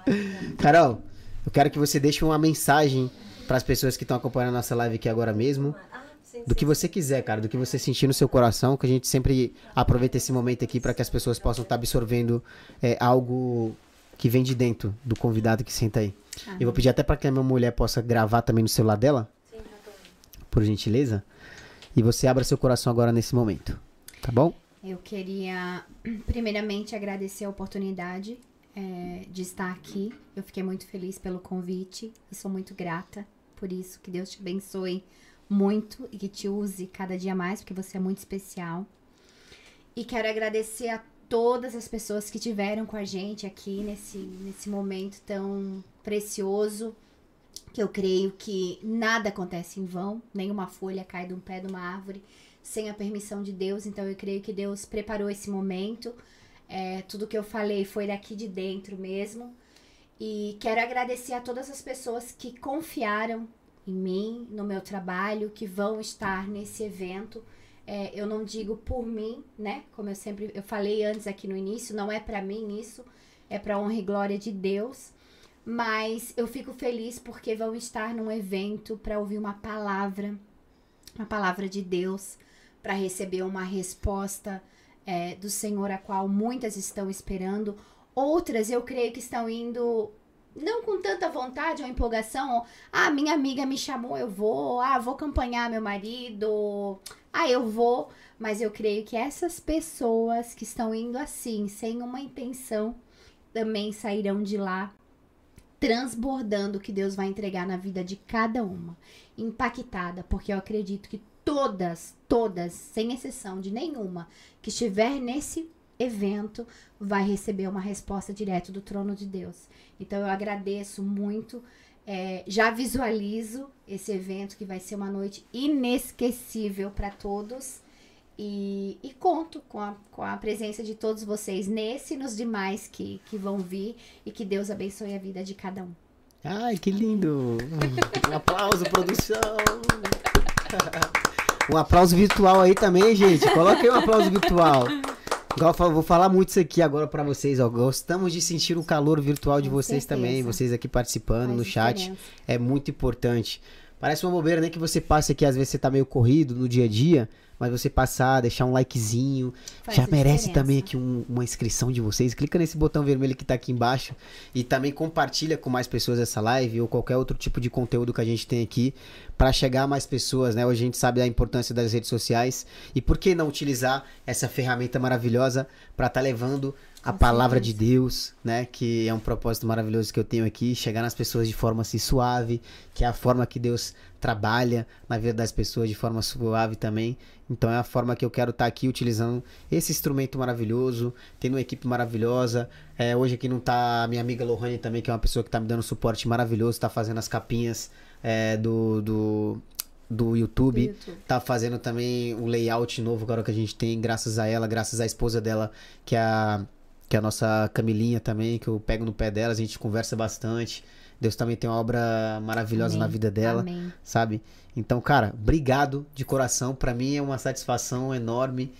Carol, eu quero que você deixe uma mensagem pras pessoas que estão acompanhando a nossa live aqui agora mesmo. Ah, Do que você quiser, cara, do que você sentir no seu coração, que a gente sempre aproveita esse momento aqui para que as pessoas possam estar absorvendo é, algo que vem de dentro do convidado que senta aí. Ah. Eu vou pedir até para que a minha mulher possa gravar também no celular dela, Sim, já tô vendo. por gentileza. E você abra seu coração agora nesse momento, tá bom? Eu queria, primeiramente, agradecer a oportunidade é, de estar aqui. Eu fiquei muito feliz pelo convite e sou muito grata por isso. Que Deus te abençoe muito e que te use cada dia mais, porque você é muito especial. E quero agradecer a todas as pessoas que tiveram com a gente aqui nesse, nesse momento tão precioso. Que eu creio que nada acontece em vão, nenhuma folha cai de um pé de uma árvore sem a permissão de Deus. Então eu creio que Deus preparou esse momento. É, tudo que eu falei foi daqui de dentro mesmo. E quero agradecer a todas as pessoas que confiaram em mim, no meu trabalho, que vão estar nesse evento. É, eu não digo por mim, né? Como eu sempre eu falei antes aqui no início, não é para mim isso, é para honra e glória de Deus. Mas eu fico feliz porque vão estar num evento para ouvir uma palavra, uma palavra de Deus, para receber uma resposta é, do Senhor, a qual muitas estão esperando. Outras eu creio que estão indo não com tanta vontade ou empolgação. Ah, minha amiga me chamou, eu vou. Ah, vou acompanhar meu marido. Ah, eu vou. Mas eu creio que essas pessoas que estão indo assim, sem uma intenção, também sairão de lá transbordando o que Deus vai entregar na vida de cada uma. Impactada, porque eu acredito que todas, todas, sem exceção de nenhuma, que estiver nesse evento, vai receber uma resposta direto do trono de Deus. Então eu agradeço muito. é, já visualizo esse evento que vai ser uma noite inesquecível para todos. E, e conto com a, com a presença de todos vocês nesse e nos demais que, que vão vir. E que Deus abençoe a vida de cada um. Ai, que lindo! Um aplauso, produção! Um aplauso virtual aí também, gente. Coloca aí um aplauso virtual. Igual vou falar muito isso aqui agora pra vocês, ó. Gostamos de sentir o calor virtual de Com vocês certeza. também, vocês aqui participando Faz no chat. diferença. É muito importante. Parece uma bobeira, nem que você passe aqui, às vezes você tá meio corrido no dia a dia, mas você passar, deixar um likezinho, Faz já merece diferença. também aqui um- uma inscrição de vocês. Clica nesse botão vermelho que tá aqui embaixo e também compartilha com mais pessoas essa live ou qualquer outro tipo de conteúdo que a gente tem aqui para chegar a mais pessoas, né? Hoje a gente sabe da importância das redes sociais e por que não utilizar essa ferramenta maravilhosa para estar levando a palavra de. Deus, né? Que é um propósito maravilhoso que eu tenho aqui, chegar nas pessoas de forma assim suave, que é a forma que Deus trabalha na vida das pessoas de forma suave também. Então é a forma que eu quero estar aqui utilizando esse instrumento maravilhoso, tendo uma equipe maravilhosa. É, hoje aqui não tá a minha amiga Lohane também, que é uma pessoa que tá me dando um suporte maravilhoso, tá fazendo as capinhas é, do, do, do YouTube. Do YouTube. Tá fazendo também o layout novo agora que a gente tem, graças a ela, graças à esposa dela, que é a, que é a nossa Camilinha também, que eu pego no pé dela, a gente conversa bastante. Deus também tem uma obra maravilhosa Amém. na vida dela Amém. sabe? Então, cara, obrigado de coração. Pra mim é uma satisfação enorme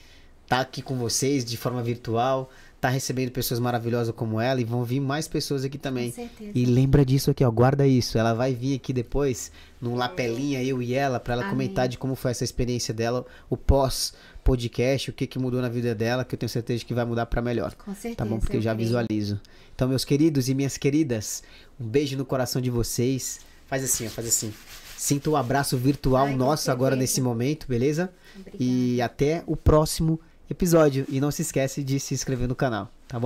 estar aqui com vocês de forma virtual, estar recebendo pessoas maravilhosas como ela e vão vir mais pessoas aqui também. Com certeza. E lembra disso aqui, ó, guarda isso. Ela vai vir aqui depois, num lapelinha, eu e ela, pra ela Amém. comentar de como foi essa experiência dela, o pós podcast, o que que mudou na vida dela, que eu tenho certeza que vai mudar pra melhor. Com certeza. Tá bom? Porque eu já visualizo. Então, meus queridos e minhas queridas, um beijo no coração de vocês. Faz assim, ó, faz assim. Sinta o abraço virtual Ai, nosso agora certeza. nesse momento, beleza? Obrigada. E até o próximo episódio. E não se esquece de se inscrever no canal, tá bom?